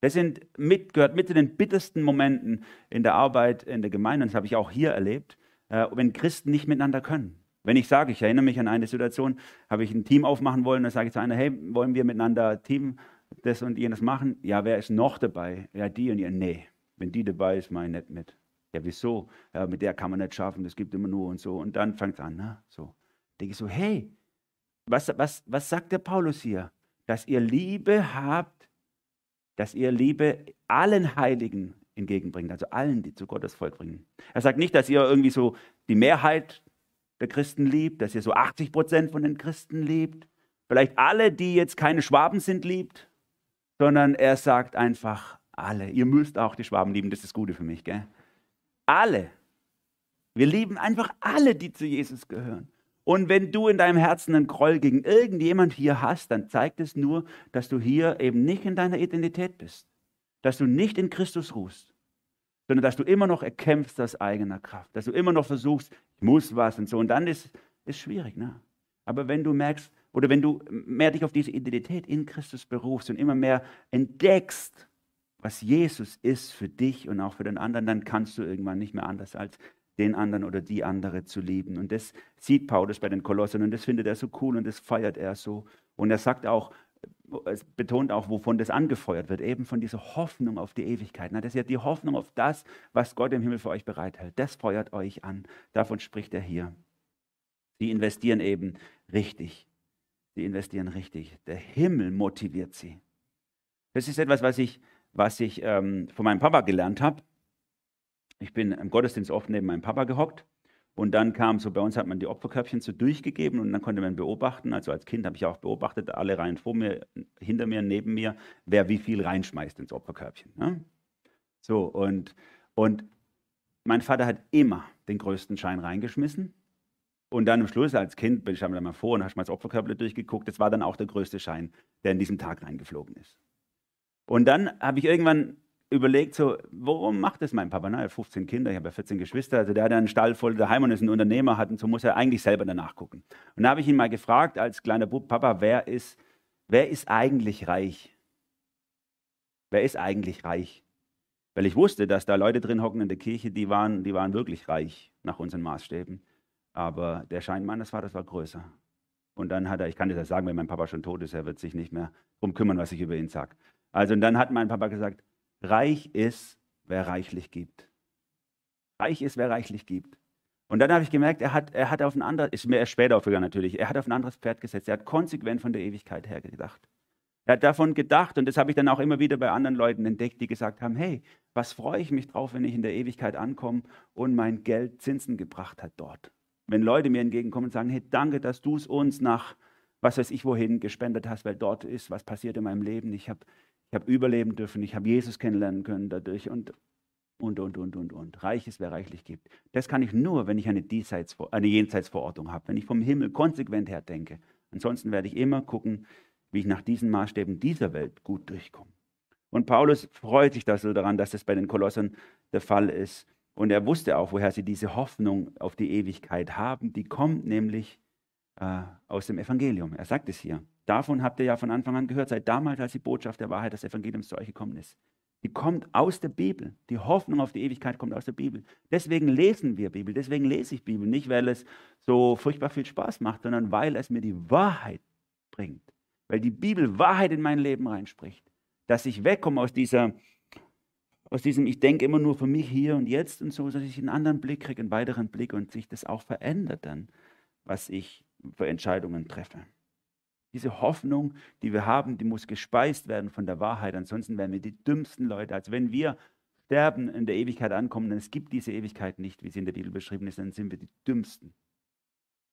Das sind mit, gehört mit zu den bittersten Momenten in der Arbeit in der Gemeinde, und das habe ich auch hier erlebt, äh, wenn Christen nicht miteinander können. Wenn ich sage, ich erinnere mich an eine Situation, habe ich ein Team aufmachen wollen, dann sage ich zu einer, hey, wollen wir miteinander Team das und jenes machen? Ja, wer ist noch dabei? Ja, die und die. Nee, wenn die dabei ist, mache ich nicht mit. Ja, wieso? Ja, mit der kann man nicht schaffen, das gibt immer nur und so. Und dann fängt es an, ne? so. Denke ich so, hey, was, was, was sagt der Paulus hier? Dass ihr Liebe habt, dass ihr Liebe allen Heiligen entgegenbringt, also allen, die zu Gottes Volk bringen. Er sagt nicht, dass ihr irgendwie so die Mehrheit der Christen liebt, dass ihr so 80 Prozent von den Christen liebt, vielleicht alle, die jetzt keine Schwaben sind, liebt, sondern er sagt einfach alle. Ihr müsst auch die Schwaben lieben, das ist das Gute für mich, gell? Alle. Wir lieben einfach alle, die zu Jesus gehören. Und wenn du in deinem Herzen einen Groll gegen irgendjemand hier hast, dann zeigt es nur, dass du hier eben nicht in deiner Identität bist. Dass du nicht in Christus ruhst, sondern dass du immer noch erkämpfst aus eigener Kraft. Dass du immer noch versuchst, ich muss was und so. Und dann ist es schwierig. Ne? Aber wenn du merkst, oder wenn du mehr dich auf diese Identität in Christus berufst und immer mehr entdeckst, was Jesus ist für dich und auch für den anderen, dann kannst du irgendwann nicht mehr anders als den anderen oder die andere zu lieben. Und das sieht Paulus bei den Kolossern und das findet er so cool und das feiert er so. Und er sagt auch, es betont auch, wovon das angefeuert wird, eben von dieser Hoffnung auf die Ewigkeit. das ist ja die Hoffnung auf das, was Gott im Himmel für euch bereithält. Das feuert euch an. Davon spricht er hier. Sie investieren eben richtig. Sie investieren richtig. Der Himmel motiviert sie. Das ist etwas, was ich, was ich ähm, von meinem Papa gelernt habe. Ich bin im Gottesdienst oft neben meinem Papa gehockt und dann kam so, bei uns hat man die Opferkörbchen so durchgegeben und dann konnte man beobachten, also als Kind habe ich auch beobachtet, alle Reihen vor mir, hinter mir, neben mir, wer wie viel reinschmeißt ins Opferkörbchen. Ne? So, und, und mein Vater hat immer den größten Schein reingeschmissen. Und dann am Schluss, als Kind, bin ich einmal vor und habe mal das Opferkörbchen durchgeguckt. Das war dann auch der größte Schein, der in diesem Tag reingeflogen ist. Und dann habe ich irgendwann überlegt, so, warum macht das mein Papa? Na, er hat 15 Kinder, ich habe ja 14 Geschwister, also der hat einen Stall voll daheim und ist ein Unternehmer, hat, und so muss er eigentlich selber danach gucken. Und da habe ich ihn mal gefragt, als kleiner Bub, Papa, wer ist, wer ist eigentlich reich? Wer ist eigentlich reich? Weil ich wusste, dass da Leute drin hocken in der Kirche, die waren, die waren wirklich reich nach unseren Maßstäben. Aber der Schein meines Vaters war größer. Und dann hat er, ich kann das ja sagen, wenn mein Papa schon tot ist, er wird sich nicht mehr darum kümmern, was ich über ihn sage. Also und dann hat mein Papa gesagt, Reich ist, wer reichlich gibt. Reich ist, wer reichlich gibt. Und dann habe ich gemerkt, er hat, er hat auf ein anderes, ist mir erst später aufgegangen natürlich, er hat auf ein anderes Pferd gesetzt. Er hat konsequent von der Ewigkeit her gedacht. Er hat davon gedacht, und das habe ich dann auch immer wieder bei anderen Leuten entdeckt, die gesagt haben, hey, was freue ich mich drauf, wenn ich in der Ewigkeit ankomme und mein Geld Zinsen gebracht hat dort. Wenn Leute mir entgegenkommen und sagen, hey, danke, dass du es uns nach was weiß ich wohin gespendet hast, weil dort ist was passiert in meinem Leben. Ich habe ich habe überleben dürfen, ich habe Jesus kennenlernen können dadurch und, und, und, und, und, und. Reich ist, wer reichlich gibt. Das kann ich nur, wenn ich eine, Diesseits, eine Jenseitsverordnung habe, wenn ich vom Himmel konsequent her denke. Ansonsten werde ich immer gucken, wie ich nach diesen Maßstäben dieser Welt gut durchkomme. Und Paulus freut sich da so daran, dass das bei den Kolossern der Fall ist. Und er wusste auch, woher sie diese Hoffnung auf die Ewigkeit haben. Die kommt nämlich äh, aus dem Evangelium. Er sagt es hier. Davon habt ihr ja von Anfang an gehört, seit damals, als die Botschaft der Wahrheit des Evangeliums zu euch gekommen ist. Die kommt aus der Bibel. Die Hoffnung auf die Ewigkeit kommt aus der Bibel. Deswegen lesen wir Bibel. Deswegen lese ich Bibel. Nicht, weil es so furchtbar viel Spaß macht, sondern weil es mir die Wahrheit bringt. Weil die Bibel Wahrheit in mein Leben reinspricht. Dass ich wegkomme aus dieser aus diesem, ich denke immer nur für mich hier und jetzt und so, dass ich einen anderen Blick kriege, einen weiteren Blick und sich das auch verändert dann, was ich für Entscheidungen treffe. Diese Hoffnung, die wir haben, die muss gespeist werden von der Wahrheit. Ansonsten wären wir die dümmsten Leute. Als wenn wir sterben, in der Ewigkeit ankommen, denn es gibt diese Ewigkeit nicht, wie sie in der Bibel beschrieben ist, dann sind wir die dümmsten,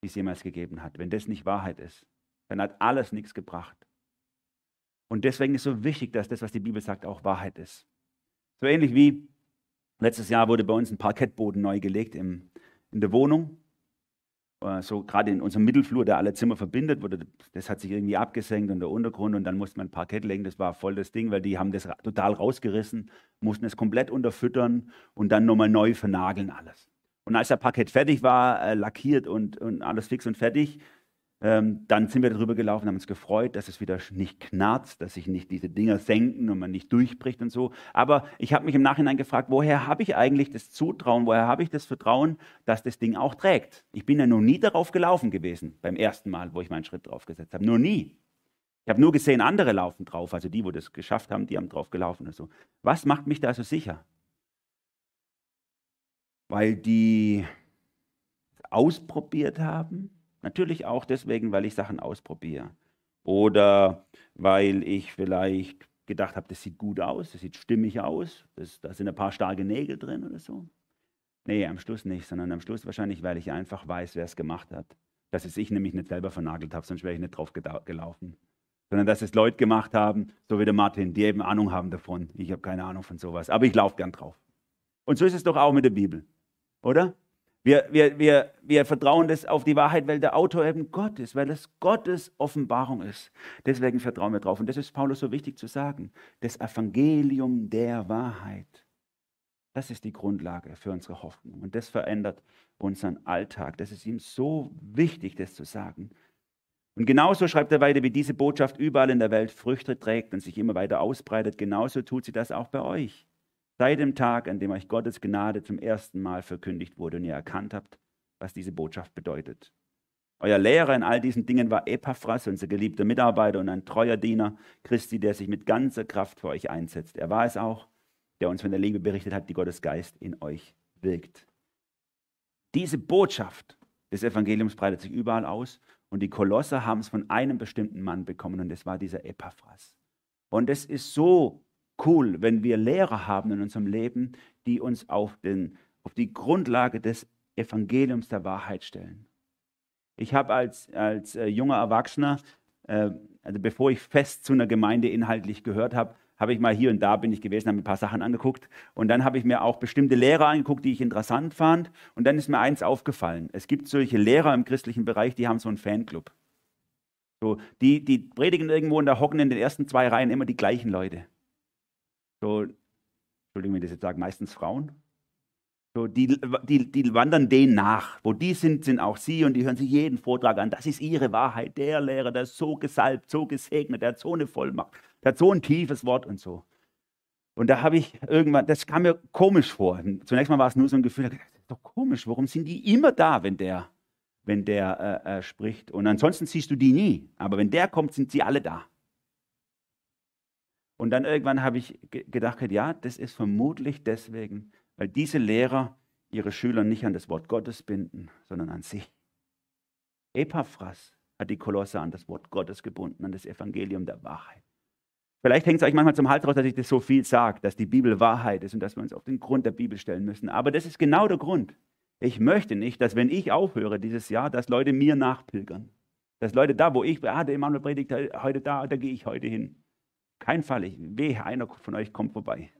die es jemals gegeben hat. Wenn das nicht Wahrheit ist, dann hat alles nichts gebracht. Und deswegen ist es so wichtig, dass das, was die Bibel sagt, auch Wahrheit ist. So ähnlich wie letztes Jahr wurde bei uns ein Parkettboden neu gelegt im, in der Wohnung. Äh, so gerade in unserem Mittelflur, der alle Zimmer verbindet, wurde, das hat sich irgendwie abgesenkt und der Untergrund und dann musste man Parkett legen. Das war voll das Ding, weil die haben das total rausgerissen, mussten es komplett unterfüttern und dann nochmal neu vernageln alles. Und als der Parkett fertig war, äh, lackiert und, und alles fix und fertig, ähm, dann sind wir darüber gelaufen, haben uns gefreut, dass es wieder nicht knarzt, dass sich nicht diese Dinger senken und man nicht durchbricht und so. Aber ich habe mich im Nachhinein gefragt, woher habe ich eigentlich das Zutrauen, woher habe ich das Vertrauen, dass das Ding auch trägt? Ich bin ja noch nie darauf gelaufen gewesen, beim ersten Mal, wo ich meinen Schritt drauf gesetzt habe. Nur nie. Ich habe nur gesehen, andere laufen drauf, also die, wo das geschafft haben, die haben drauf gelaufen und so. Was macht mich da so sicher? Weil die ausprobiert haben, Natürlich auch deswegen, weil ich Sachen ausprobiere. Oder weil ich vielleicht gedacht habe, das sieht gut aus, das sieht stimmig aus, das, da sind ein paar starke Nägel drin oder so. Nee, am Schluss nicht, sondern am Schluss wahrscheinlich, weil ich einfach weiß, wer es gemacht hat. Dass es ich nämlich nicht selber vernagelt habe, sonst wäre ich nicht drauf gelaufen. Sondern dass es Leute gemacht haben, so wie der Martin, die eben Ahnung haben davon. Ich habe keine Ahnung von sowas, aber ich laufe gern drauf. Und so ist es doch auch mit der Bibel, oder? Wir, wir, wir, wir vertrauen das auf die Wahrheit, weil der Autor eben Gott ist, weil es Gottes Offenbarung ist. Deswegen vertrauen wir drauf. Und das ist Paulus so wichtig zu sagen. Das Evangelium der Wahrheit. Das ist die Grundlage für unsere Hoffnung. Und das verändert unseren Alltag. Das ist ihm so wichtig, das zu sagen. Und genauso schreibt er weiter, wie diese Botschaft überall in der Welt Früchte trägt und sich immer weiter ausbreitet, genauso tut sie das auch bei euch. Seit dem Tag, an dem euch Gottes Gnade zum ersten Mal verkündigt wurde und ihr erkannt habt, was diese Botschaft bedeutet. Euer Lehrer in all diesen Dingen war Epaphras, unser geliebter Mitarbeiter und ein treuer Diener Christi, der sich mit ganzer Kraft für euch einsetzt. Er war es auch, der uns von der Liebe berichtet hat, die Gottes Geist in euch wirkt. Diese Botschaft des Evangeliums breitet sich überall aus und die Kolosser haben es von einem bestimmten Mann bekommen und das war dieser Epaphras. Und es ist so cool, wenn wir Lehrer haben in unserem Leben, die uns auf, den, auf die Grundlage des Evangeliums der Wahrheit stellen. Ich habe als, als äh, junger Erwachsener, äh, also bevor ich fest zu einer Gemeinde inhaltlich gehört habe, habe ich mal hier und da bin ich gewesen, habe mir ein paar Sachen angeguckt und dann habe ich mir auch bestimmte Lehrer angeguckt, die ich interessant fand und dann ist mir eins aufgefallen. Es gibt solche Lehrer im christlichen Bereich, die haben so einen Fanclub. So, die, die predigen irgendwo und da hocken in den ersten zwei Reihen immer die gleichen Leute so, Entschuldigung, wenn ich das jetzt sage, meistens Frauen, so, die, die, die wandern denen nach. Wo die sind, sind auch sie und die hören sich jeden Vortrag an. Das ist ihre Wahrheit. Der Lehrer, der ist so gesalbt, so gesegnet, der hat so eine Vollmacht, der hat so ein tiefes Wort und so. Und da habe ich irgendwann, das kam mir komisch vor. Zunächst mal war es nur so ein Gefühl, das ist doch komisch, warum sind die immer da, wenn der, wenn der äh, äh, spricht? Und ansonsten siehst du die nie. Aber wenn der kommt, sind sie alle da. Und dann irgendwann habe ich gedacht, ja, das ist vermutlich deswegen, weil diese Lehrer ihre Schüler nicht an das Wort Gottes binden, sondern an sich. Epaphras hat die Kolosse an das Wort Gottes gebunden, an das Evangelium der Wahrheit. Vielleicht hängt es euch manchmal zum Hals raus, dass ich das so viel sage, dass die Bibel Wahrheit ist und dass wir uns auf den Grund der Bibel stellen müssen. Aber das ist genau der Grund. Ich möchte nicht, dass wenn ich aufhöre dieses Jahr, dass Leute mir nachpilgern. Dass Leute da, wo ich, ah, der Emanuel predigt heute da, da gehe ich heute hin. Kein Fall, ich, wehe, einer von euch kommt vorbei.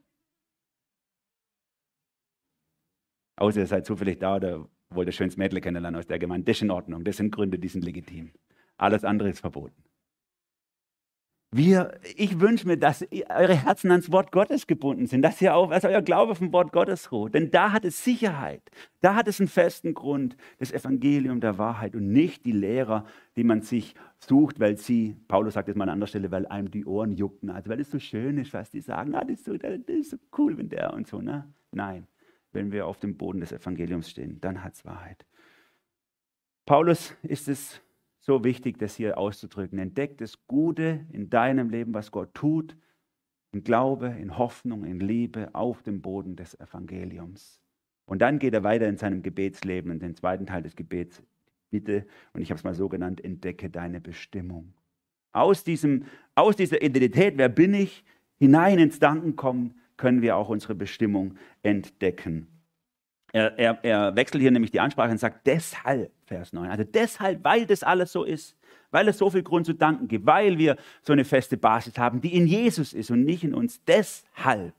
Außer ihr seid zufällig da oder wollt ihr schönes Mädel kennenlernen aus der Gemeinde. Das ist in Ordnung, das sind Gründe, die sind legitim. Alles andere ist verboten. Wir, ich wünsche mir, dass eure Herzen ans Wort Gottes gebunden sind, dass ihr auch, dass euer Glaube vom Wort Gottes ruht. Denn da hat es Sicherheit, da hat es einen festen Grund, das Evangelium der Wahrheit und nicht die Lehrer, die man sich sucht, weil sie, Paulus sagt es mal an anderer Stelle, weil einem die Ohren juckten, also weil es so schön ist, was die sagen, ah, das, ist so, das ist so cool, wenn der und so. Ne? Nein, wenn wir auf dem Boden des Evangeliums stehen, dann hat es Wahrheit. Paulus ist es so wichtig, das hier auszudrücken. Entdeck das Gute in deinem Leben, was Gott tut In Glaube, in Hoffnung, in Liebe auf dem Boden des Evangeliums. Und dann geht er weiter in seinem Gebetsleben und den zweiten Teil des Gebets. Bitte, und ich habe es mal so genannt, entdecke deine Bestimmung. Aus, diesem, aus dieser Identität, wer bin ich, hinein ins Danken kommen, können wir auch unsere Bestimmung entdecken. Er, er, er wechselt hier nämlich die Ansprache und sagt deshalb, Vers 9, also deshalb, weil das alles so ist, weil es so viel Grund zu danken gibt, weil wir so eine feste Basis haben, die in Jesus ist und nicht in uns. Deshalb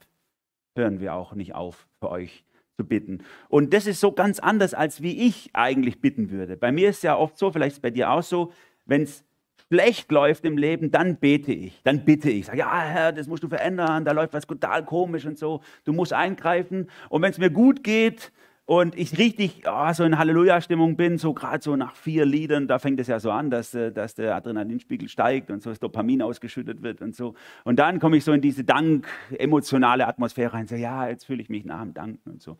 hören wir auch nicht auf, für euch zu bitten. Und das ist so ganz anders, als wie ich eigentlich bitten würde. Bei mir ist es ja oft so, vielleicht ist es bei dir auch so, wenn es schlecht läuft im Leben, dann bete ich, dann bitte ich. Sage, ja, Herr, das musst du verändern, da läuft was total komisch und so. Du musst eingreifen. Und wenn es mir gut geht, und ich richtig oh, so in Halleluja-Stimmung bin, so gerade so nach vier Liedern, da fängt es ja so an, dass, äh, dass der Adrenalinspiegel steigt und so das Dopamin ausgeschüttet wird und so. Und dann komme ich so in diese Dank-emotionale Atmosphäre rein, so ja, jetzt fühle ich mich nach dem Danken und so.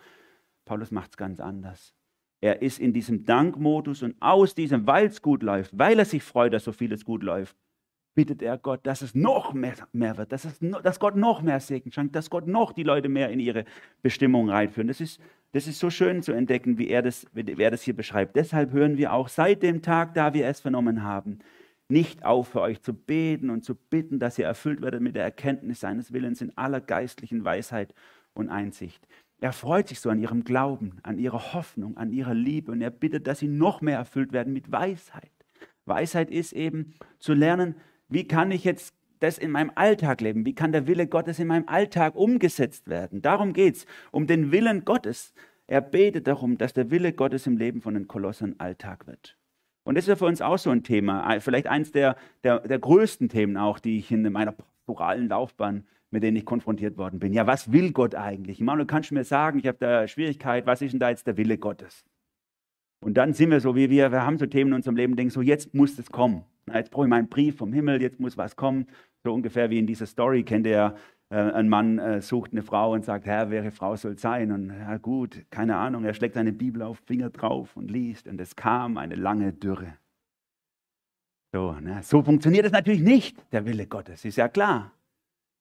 Paulus macht es ganz anders. Er ist in diesem Dankmodus und aus diesem, weil es gut läuft, weil er sich freut, dass so vieles gut läuft, bittet er Gott, dass es noch mehr, mehr wird, dass, es, dass Gott noch mehr Segen schenkt, dass Gott noch die Leute mehr in ihre Bestimmung reinführt. Das ist, das ist so schön zu entdecken, wie er, das, wie er das hier beschreibt. Deshalb hören wir auch seit dem Tag, da wir es vernommen haben, nicht auf für euch zu beten und zu bitten, dass ihr erfüllt werdet mit der Erkenntnis seines Willens in aller geistlichen Weisheit und Einsicht. Er freut sich so an ihrem Glauben, an ihrer Hoffnung, an ihrer Liebe und er bittet, dass sie noch mehr erfüllt werden mit Weisheit. Weisheit ist eben zu lernen, wie kann ich jetzt das in meinem Alltag leben? Wie kann der Wille Gottes in meinem Alltag umgesetzt werden? Darum geht es, um den Willen Gottes. Er betet darum, dass der Wille Gottes im Leben von den Kolossern Alltag wird. Und das ist ja für uns auch so ein Thema, vielleicht eines der, der, der größten Themen auch, die ich in meiner pastoralen Laufbahn mit denen ich konfrontiert worden bin. Ja, was will Gott eigentlich? Immanuel, kannst du mir sagen, ich habe da Schwierigkeit, was ist denn da jetzt der Wille Gottes? Und dann sind wir so, wie wir, wir haben so Themen in unserem Leben, denken so, jetzt muss es kommen. Jetzt brauche ich meinen Brief vom Himmel, jetzt muss was kommen. So ungefähr wie in dieser Story kennt ihr, äh, ein Mann äh, sucht eine Frau und sagt, Herr, welche Frau soll sein? Und ja gut, keine Ahnung, er schlägt seine Bibel auf Finger drauf und liest und es kam eine lange Dürre. So, ne? so funktioniert es natürlich nicht, der Wille Gottes, ist ja klar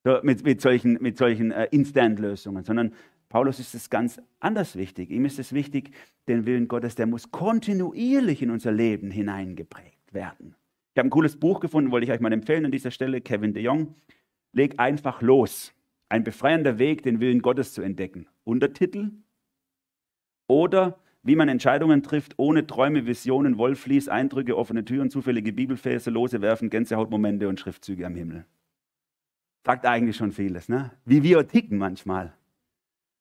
so, mit, mit solchen, mit solchen äh, Instant-Lösungen, sondern Paulus ist es ganz anders wichtig. Ihm ist es wichtig, den Willen Gottes, der muss kontinuierlich in unser Leben hineingeprägt werden. Ich habe ein cooles Buch gefunden, wollte ich euch mal empfehlen an dieser Stelle, Kevin de Jong. Leg einfach los. Ein befreiender Weg, den Willen Gottes zu entdecken. Untertitel. Oder wie man Entscheidungen trifft, ohne Träume, Visionen, Wollflies, Eindrücke, offene Türen, zufällige Bibelverse, lose werfen, Gänsehautmomente und Schriftzüge am Himmel sagt eigentlich schon vieles, ne? wie wir ticken manchmal.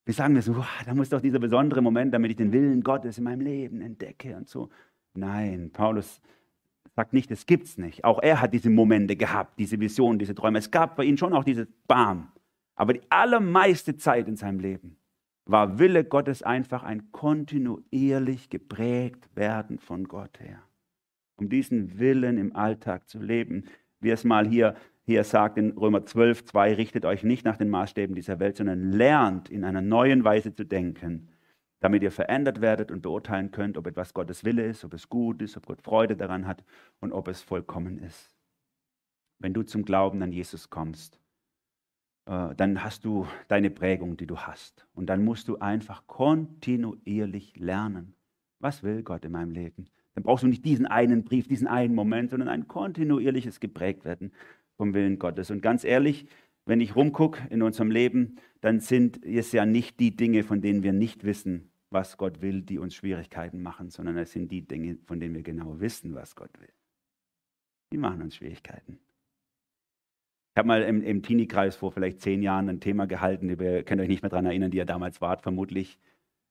Wir sagen wir so, da muss doch dieser besondere Moment, damit ich den Willen Gottes in meinem Leben entdecke und so. Nein, Paulus sagt nicht, es gibt's nicht. Auch er hat diese Momente gehabt, diese Visionen, diese Träume. Es gab bei ihm schon auch dieses Bam. Aber die allermeiste Zeit in seinem Leben war Wille Gottes einfach ein kontinuierlich geprägt werden von Gott her. Um diesen Willen im Alltag zu leben, wie es mal hier hier sagt in Römer 12, 2, richtet euch nicht nach den Maßstäben dieser Welt, sondern lernt in einer neuen Weise zu denken, damit ihr verändert werdet und beurteilen könnt, ob etwas Gottes Wille ist, ob es gut ist, ob Gott Freude daran hat und ob es vollkommen ist. Wenn du zum Glauben an Jesus kommst, äh, dann hast du deine Prägung, die du hast. Und dann musst du einfach kontinuierlich lernen. Was will Gott in meinem Leben? Dann brauchst du nicht diesen einen Brief, diesen einen Moment, sondern ein kontinuierliches geprägt werden vom Willen Gottes. Und ganz ehrlich, wenn ich rumgucke in unserem Leben, dann sind es ja nicht die Dinge, von denen wir nicht wissen, was Gott will, die uns Schwierigkeiten machen, sondern es sind die Dinge, von denen wir genau wissen, was Gott will. Die machen uns Schwierigkeiten. Ich habe mal im, im Teenie-Kreis vor vielleicht zehn Jahren ein Thema gehalten, ihr könnt euch nicht mehr daran erinnern, die ihr damals wart, vermutlich,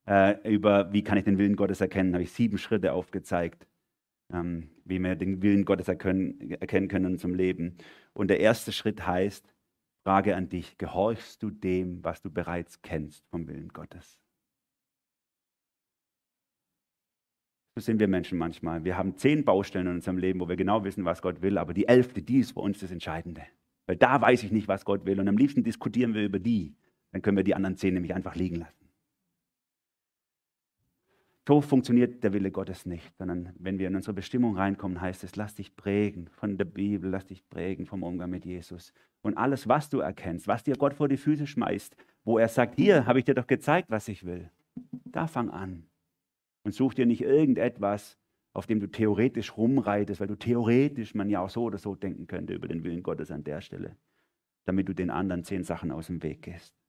äh, über wie kann ich den Willen Gottes erkennen, habe ich sieben Schritte aufgezeigt, ähm, wie wir den Willen Gottes erkennen, erkennen können unserem Leben. Und der erste Schritt heißt, Frage an dich, gehorchst du dem, was du bereits kennst vom Willen Gottes? So sind wir Menschen manchmal. Wir haben zehn Baustellen in unserem Leben, wo wir genau wissen, was Gott will, aber die elfte, die ist für uns das Entscheidende. Weil da weiß ich nicht, was Gott will und am liebsten diskutieren wir über die. Dann können wir die anderen zehn nämlich einfach liegen lassen. So funktioniert der Wille Gottes nicht, sondern wenn wir in unsere Bestimmung reinkommen, heißt es, lass dich prägen von der Bibel, lass dich prägen vom Umgang mit Jesus. Und alles, was du erkennst, was dir Gott vor die Füße schmeißt, wo er sagt, hier habe ich dir doch gezeigt, was ich will, da fang an. Und such dir nicht irgendetwas, auf dem du theoretisch rumreitest, weil du theoretisch man ja auch so oder so denken könnte über den Willen Gottes an der Stelle, damit du den anderen zehn Sachen aus dem Weg gehst.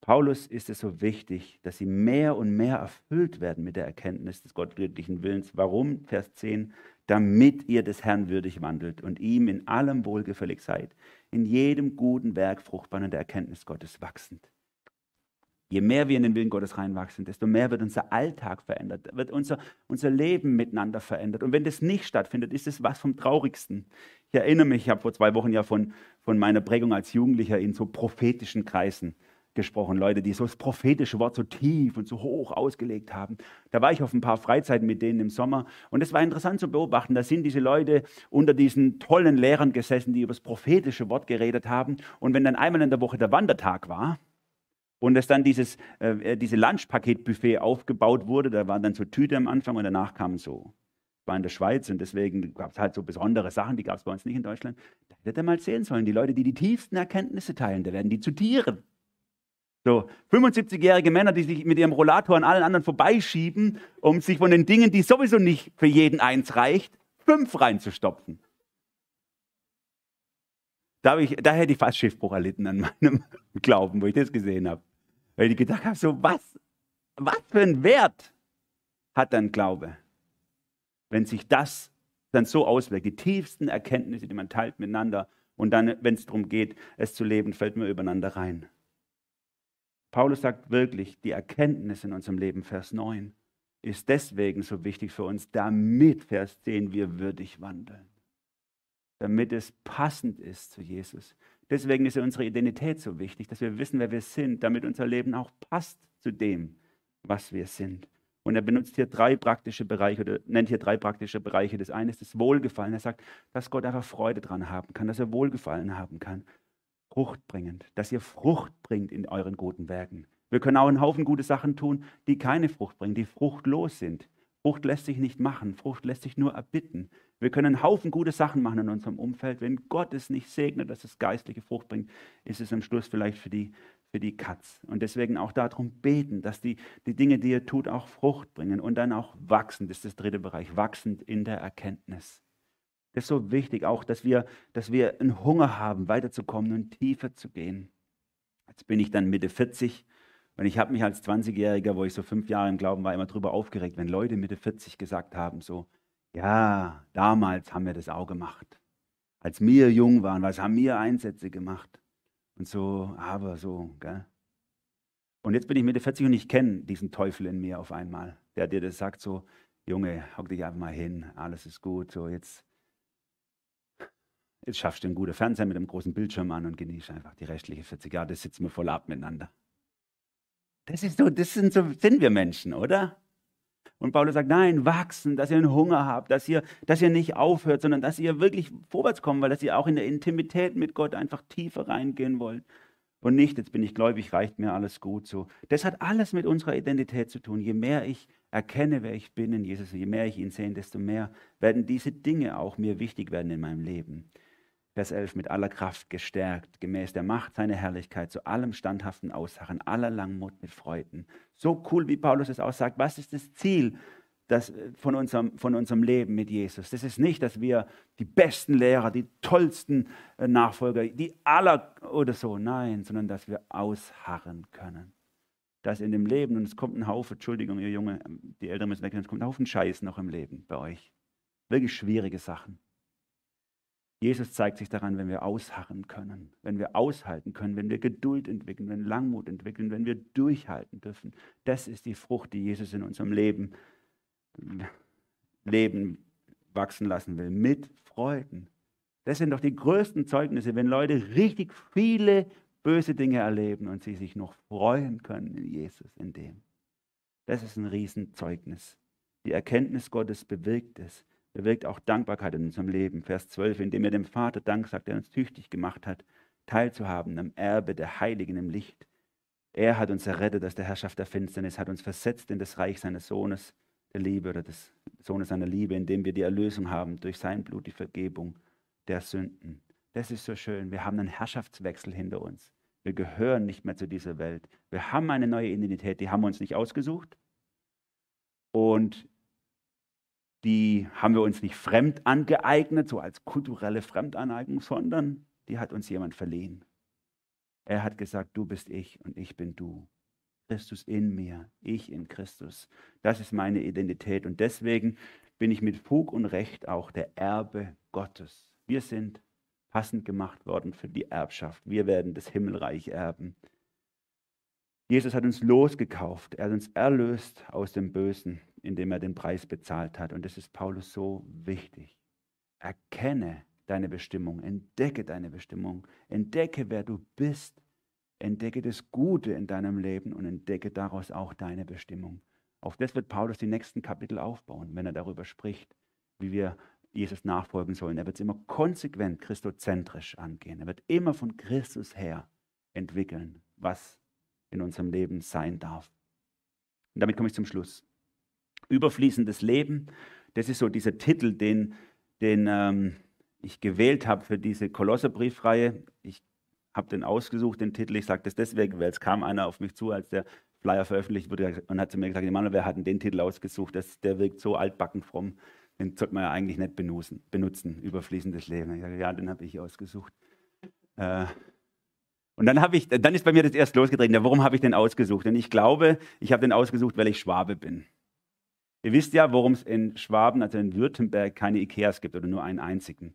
Paulus ist es so wichtig, dass sie mehr und mehr erfüllt werden mit der Erkenntnis des gottgöttlichen Willens. Warum? Vers 10, damit ihr des Herrn würdig wandelt und ihm in allem wohlgefällig seid, in jedem guten Werk fruchtbar in der Erkenntnis Gottes wachsend. Je mehr wir in den Willen Gottes reinwachsen, desto mehr wird unser Alltag verändert, wird unser, unser Leben miteinander verändert. Und wenn das nicht stattfindet, ist es was vom Traurigsten. Ich erinnere mich, ich habe vor zwei Wochen ja von, von meiner Prägung als Jugendlicher in so prophetischen Kreisen gesprochen, Leute, die so das prophetische Wort so tief und so hoch ausgelegt haben. Da war ich auf ein paar Freizeiten mit denen im Sommer und es war interessant zu beobachten, da sind diese Leute unter diesen tollen Lehrern gesessen, die über das prophetische Wort geredet haben und wenn dann einmal in der Woche der Wandertag war, und es dann dieses äh, diese Lunchpaketbuffet aufgebaut wurde, da waren dann so Tüte am Anfang und danach kam so. Ich war in der Schweiz und deswegen gab es halt so besondere Sachen, die gab es bei uns nicht in Deutschland. Da hätte ihr mal sehen sollen, die Leute, die die tiefsten Erkenntnisse teilen, da werden die zu Tieren. So, 75-jährige Männer, die sich mit ihrem Rollator an allen anderen vorbeischieben, um sich von den Dingen, die sowieso nicht für jeden eins reicht, fünf reinzustopfen. Da, ich, da hätte ich fast Schiffbruch erlitten an meinem (laughs) Glauben, wo ich das gesehen habe. Weil ich gedacht habe, so was, was für ein Wert hat dann Glaube, wenn sich das dann so auswirkt, die tiefsten Erkenntnisse, die man teilt miteinander und dann, wenn es darum geht, es zu leben, fällt man übereinander rein. Paulus sagt wirklich, die Erkenntnis in unserem Leben, Vers 9, ist deswegen so wichtig für uns, damit, Vers 10, wir würdig wandeln. Damit es passend ist zu Jesus. Deswegen ist unsere Identität so wichtig, dass wir wissen, wer wir sind, damit unser Leben auch passt zu dem, was wir sind. Und er benutzt hier drei praktische Bereiche oder nennt hier drei praktische Bereiche. Das eine ist das Wohlgefallen. Er sagt, dass Gott einfach Freude dran haben kann, dass er Wohlgefallen haben kann. Frucht bringend, dass ihr Frucht bringt in euren guten Werken. Wir können auch einen Haufen gute Sachen tun, die keine Frucht bringen, die fruchtlos sind. Frucht lässt sich nicht machen, Frucht lässt sich nur erbitten. Wir können einen Haufen gute Sachen machen in unserem Umfeld. Wenn Gott es nicht segnet, dass es geistliche Frucht bringt, ist es am Schluss vielleicht für die, für die Katz. Und deswegen auch darum beten, dass die, die Dinge, die ihr tut, auch Frucht bringen und dann auch wachsen. Das ist das dritte Bereich, wachsend in der Erkenntnis. Das ist so wichtig auch, dass wir, dass wir einen Hunger haben, weiterzukommen und tiefer zu gehen. Jetzt bin ich dann Mitte 40 und ich habe mich als 20-Jähriger, wo ich so fünf Jahre im Glauben war, immer darüber aufgeregt, wenn Leute Mitte 40 gesagt haben, so, ja, damals haben wir das auch gemacht. Als wir jung waren, was haben wir Einsätze gemacht? Und so, aber so, gell? Und jetzt bin ich Mitte 40 und ich kenne diesen Teufel in mir auf einmal, der dir das sagt, so, Junge, hock dich einfach mal hin, alles ist gut, so jetzt Jetzt schaffst du einen guten Fernseher mit einem großen Bildschirm an und genießt einfach die restliche 40 Jahre. Das sitzen wir voll ab miteinander. Das ist so, das sind so, sind wir Menschen, oder? Und Paulus sagt, nein, wachsen, dass ihr einen Hunger habt, dass ihr, dass ihr nicht aufhört, sondern dass ihr wirklich vorwärts kommt, weil dass ihr auch in der Intimität mit Gott einfach tiefer reingehen wollt. Und nicht, jetzt bin ich gläubig, reicht mir alles gut so. Das hat alles mit unserer Identität zu tun. Je mehr ich erkenne, wer ich bin in Jesus, je mehr ich ihn sehe, desto mehr werden diese Dinge auch mir wichtig werden in meinem Leben. Vers 11, mit aller Kraft gestärkt, gemäß der Macht seiner Herrlichkeit, zu allem standhaften Aussachen, aller Langmut mit Freuden. So cool, wie Paulus es aussagt. Was ist das Ziel das, äh, von, unserem, von unserem Leben mit Jesus? Das ist nicht, dass wir die besten Lehrer, die tollsten äh, Nachfolger, die aller oder so, nein, sondern dass wir ausharren können. Dass in dem Leben, und es kommt ein Haufen, Entschuldigung, ihr Junge, die Eltern müssen weg, es kommt ein Haufen Scheiß noch im Leben bei euch. Wirklich schwierige Sachen. Jesus zeigt sich daran, wenn wir ausharren können, wenn wir aushalten können, wenn wir Geduld entwickeln, wenn Langmut entwickeln, wenn wir durchhalten dürfen. Das ist die Frucht, die Jesus in unserem Leben, Leben wachsen lassen will, mit Freuden. Das sind doch die größten Zeugnisse, wenn Leute richtig viele böse Dinge erleben und sie sich noch freuen können in Jesus, in dem. Das ist ein Riesenzeugnis. Die Erkenntnis Gottes bewirkt es bewirkt auch Dankbarkeit in unserem Leben. Vers 12, indem er dem Vater Dank sagt, der uns tüchtig gemacht hat, teilzuhaben am Erbe der Heiligen im Licht, Er hat uns errettet aus der Herrschaft der Finsternis, hat uns versetzt in das Reich seines Sohnes der Liebe oder des Sohnes seiner Liebe, indem wir die Erlösung haben durch sein Blut, die Vergebung der Sünden. Das ist so schön. Wir haben einen Herrschaftswechsel hinter uns. Wir gehören nicht mehr zu dieser Welt. Wir haben eine neue Identität, die haben wir uns nicht ausgesucht. Und die haben wir uns nicht fremd angeeignet, so als kulturelle Fremdaneignung, sondern die hat uns jemand verliehen. Er hat gesagt, du bist ich und ich bin du. Christus in mir, ich in Christus. Das ist meine Identität und deswegen bin ich mit Fug und Recht auch der Erbe Gottes. Wir sind passend gemacht worden für die Erbschaft. Wir werden das Himmelreich erben. Jesus hat uns losgekauft, er hat uns erlöst aus dem Bösen, indem er den Preis bezahlt hat. Und das ist Paulus so wichtig. Erkenne deine Bestimmung, entdecke deine Bestimmung, entdecke, wer du bist, entdecke das Gute in deinem Leben und entdecke daraus auch deine Bestimmung. Auf das wird Paulus die nächsten Kapitel aufbauen, wenn er darüber spricht, wie wir Jesus nachfolgen sollen. Er wird es immer konsequent christozentrisch angehen. Er wird immer von Christus her entwickeln, was in unserem Leben sein darf. Und damit komme ich zum Schluss. Überfließendes Leben, das ist so dieser Titel, den, den ähm, ich gewählt habe für diese Kolosserbriefreihe. Ich habe den ausgesucht, den Titel. Ich sage das deswegen, weil es kam einer auf mich zu, als der Flyer veröffentlicht wurde und hat zu mir gesagt, Manuel, wer hat denn den Titel ausgesucht? Das, der wirkt so altbacken fromm. Den sollte man ja eigentlich nicht benutzen, benutzen überfließendes Leben. Ich sage, ja, den habe ich ausgesucht. Äh, und dann, ich, dann ist bei mir das erst losgetreten. Ja, warum habe ich den ausgesucht? Und ich glaube, ich habe den ausgesucht, weil ich Schwabe bin. Ihr wisst ja, warum es in Schwaben, also in Württemberg, keine Ikeas gibt oder nur einen einzigen.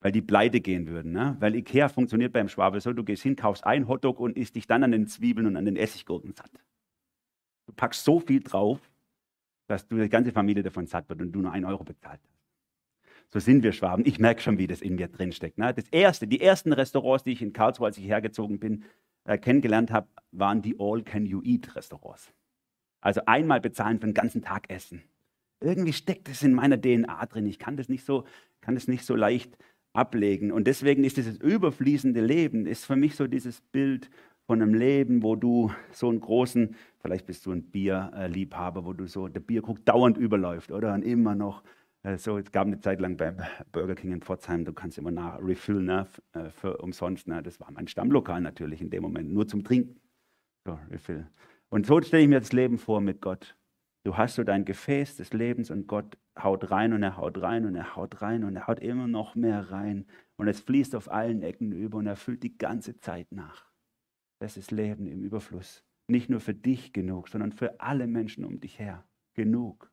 Weil die pleite gehen würden. Ne? Weil Ikea funktioniert beim Schwabe so, du gehst hin, kaufst einen Hotdog und isst dich dann an den Zwiebeln und an den Essiggurken satt. Du packst so viel drauf, dass du die ganze Familie davon satt wird und du nur einen Euro bezahlt hast. So sind wir Schwaben. Ich merke schon, wie das in mir drinsteckt. Ne? Das erste, die ersten Restaurants, die ich in Karlsruhe, als ich hergezogen bin, äh, kennengelernt habe, waren die All-Can-You-Eat-Restaurants. Also einmal bezahlen für den ganzen Tag essen. Irgendwie steckt es in meiner DNA drin. Ich kann das nicht so, kann das nicht so leicht ablegen. Und deswegen ist dieses überfließende Leben, ist für mich so dieses Bild von einem Leben, wo du so einen großen, vielleicht bist du ein Bierliebhaber, wo du so, der Bierkrug dauernd überläuft, oder? Und immer noch äh, so, es gab eine Zeit lang beim Burger King in Pforzheim, du kannst immer nach refillen ne, äh, für umsonst. Ne? Das war mein Stammlokal natürlich in dem Moment, nur zum Trinken. So, refill. Und so stelle ich mir das Leben vor mit Gott. Du hast so dein Gefäß des Lebens und Gott haut rein und er haut rein und er haut rein und er haut immer noch mehr rein. Und es fließt auf allen Ecken über und er füllt die ganze Zeit nach. Das ist Leben im Überfluss. Nicht nur für dich genug, sondern für alle Menschen um dich her. Genug.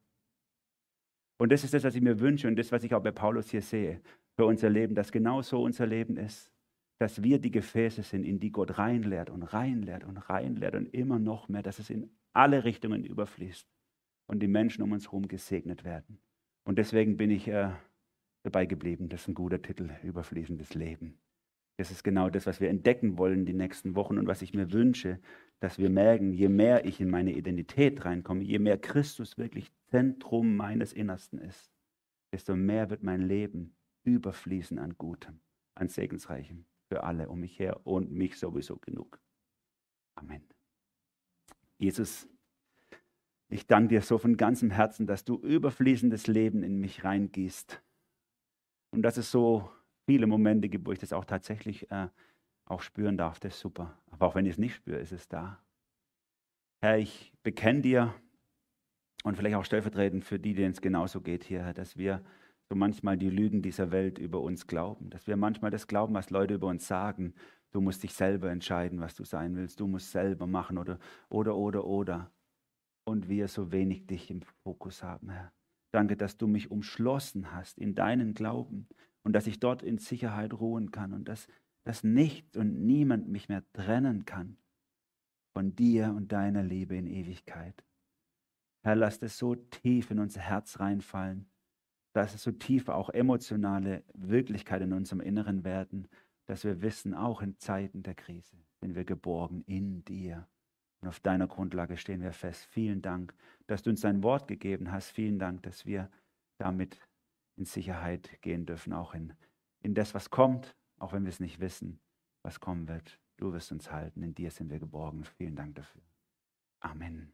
Und das ist das, was ich mir wünsche und das, was ich auch bei Paulus hier sehe für unser Leben, dass genau so unser Leben ist. Dass wir die Gefäße sind, in die Gott reinlehrt und reinlehrt und reinlehrt und immer noch mehr, dass es in alle Richtungen überfließt und die Menschen um uns herum gesegnet werden. Und deswegen bin ich äh, dabei geblieben. Das ist ein guter Titel, überfließendes Leben. Das ist genau das, was wir entdecken wollen die nächsten Wochen und was ich mir wünsche, dass wir merken, je mehr ich in meine Identität reinkomme, je mehr Christus wirklich Zentrum meines Innersten ist, desto mehr wird mein Leben überfließen an Gutem, an Segensreichem für alle um mich her und mich sowieso genug. Amen. Jesus, ich danke dir so von ganzem Herzen, dass du überfließendes Leben in mich reingießt und dass es so viele Momente gibt, wo ich das auch tatsächlich äh, auch spüren darf. Das ist super. Aber auch wenn ich es nicht spüre, ist es da. Herr, ich bekenne dir und vielleicht auch stellvertretend für die, denen es genauso geht hier, dass wir so manchmal die Lügen dieser Welt über uns glauben, dass wir manchmal das glauben, was Leute über uns sagen. Du musst dich selber entscheiden, was du sein willst. Du musst selber machen oder, oder, oder, oder. Und wir so wenig dich im Fokus haben, Herr. Danke, dass du mich umschlossen hast in deinen Glauben und dass ich dort in Sicherheit ruhen kann und dass, dass nichts und niemand mich mehr trennen kann von dir und deiner Liebe in Ewigkeit. Herr, lass es so tief in unser Herz reinfallen, dass es so tief auch emotionale Wirklichkeit in unserem Inneren werden, dass wir wissen, auch in Zeiten der Krise sind wir geborgen in dir. Und auf deiner Grundlage stehen wir fest. Vielen Dank, dass du uns dein Wort gegeben hast. Vielen Dank, dass wir damit in Sicherheit gehen dürfen, auch in, in das, was kommt, auch wenn wir es nicht wissen, was kommen wird. Du wirst uns halten. In dir sind wir geborgen. Vielen Dank dafür. Amen.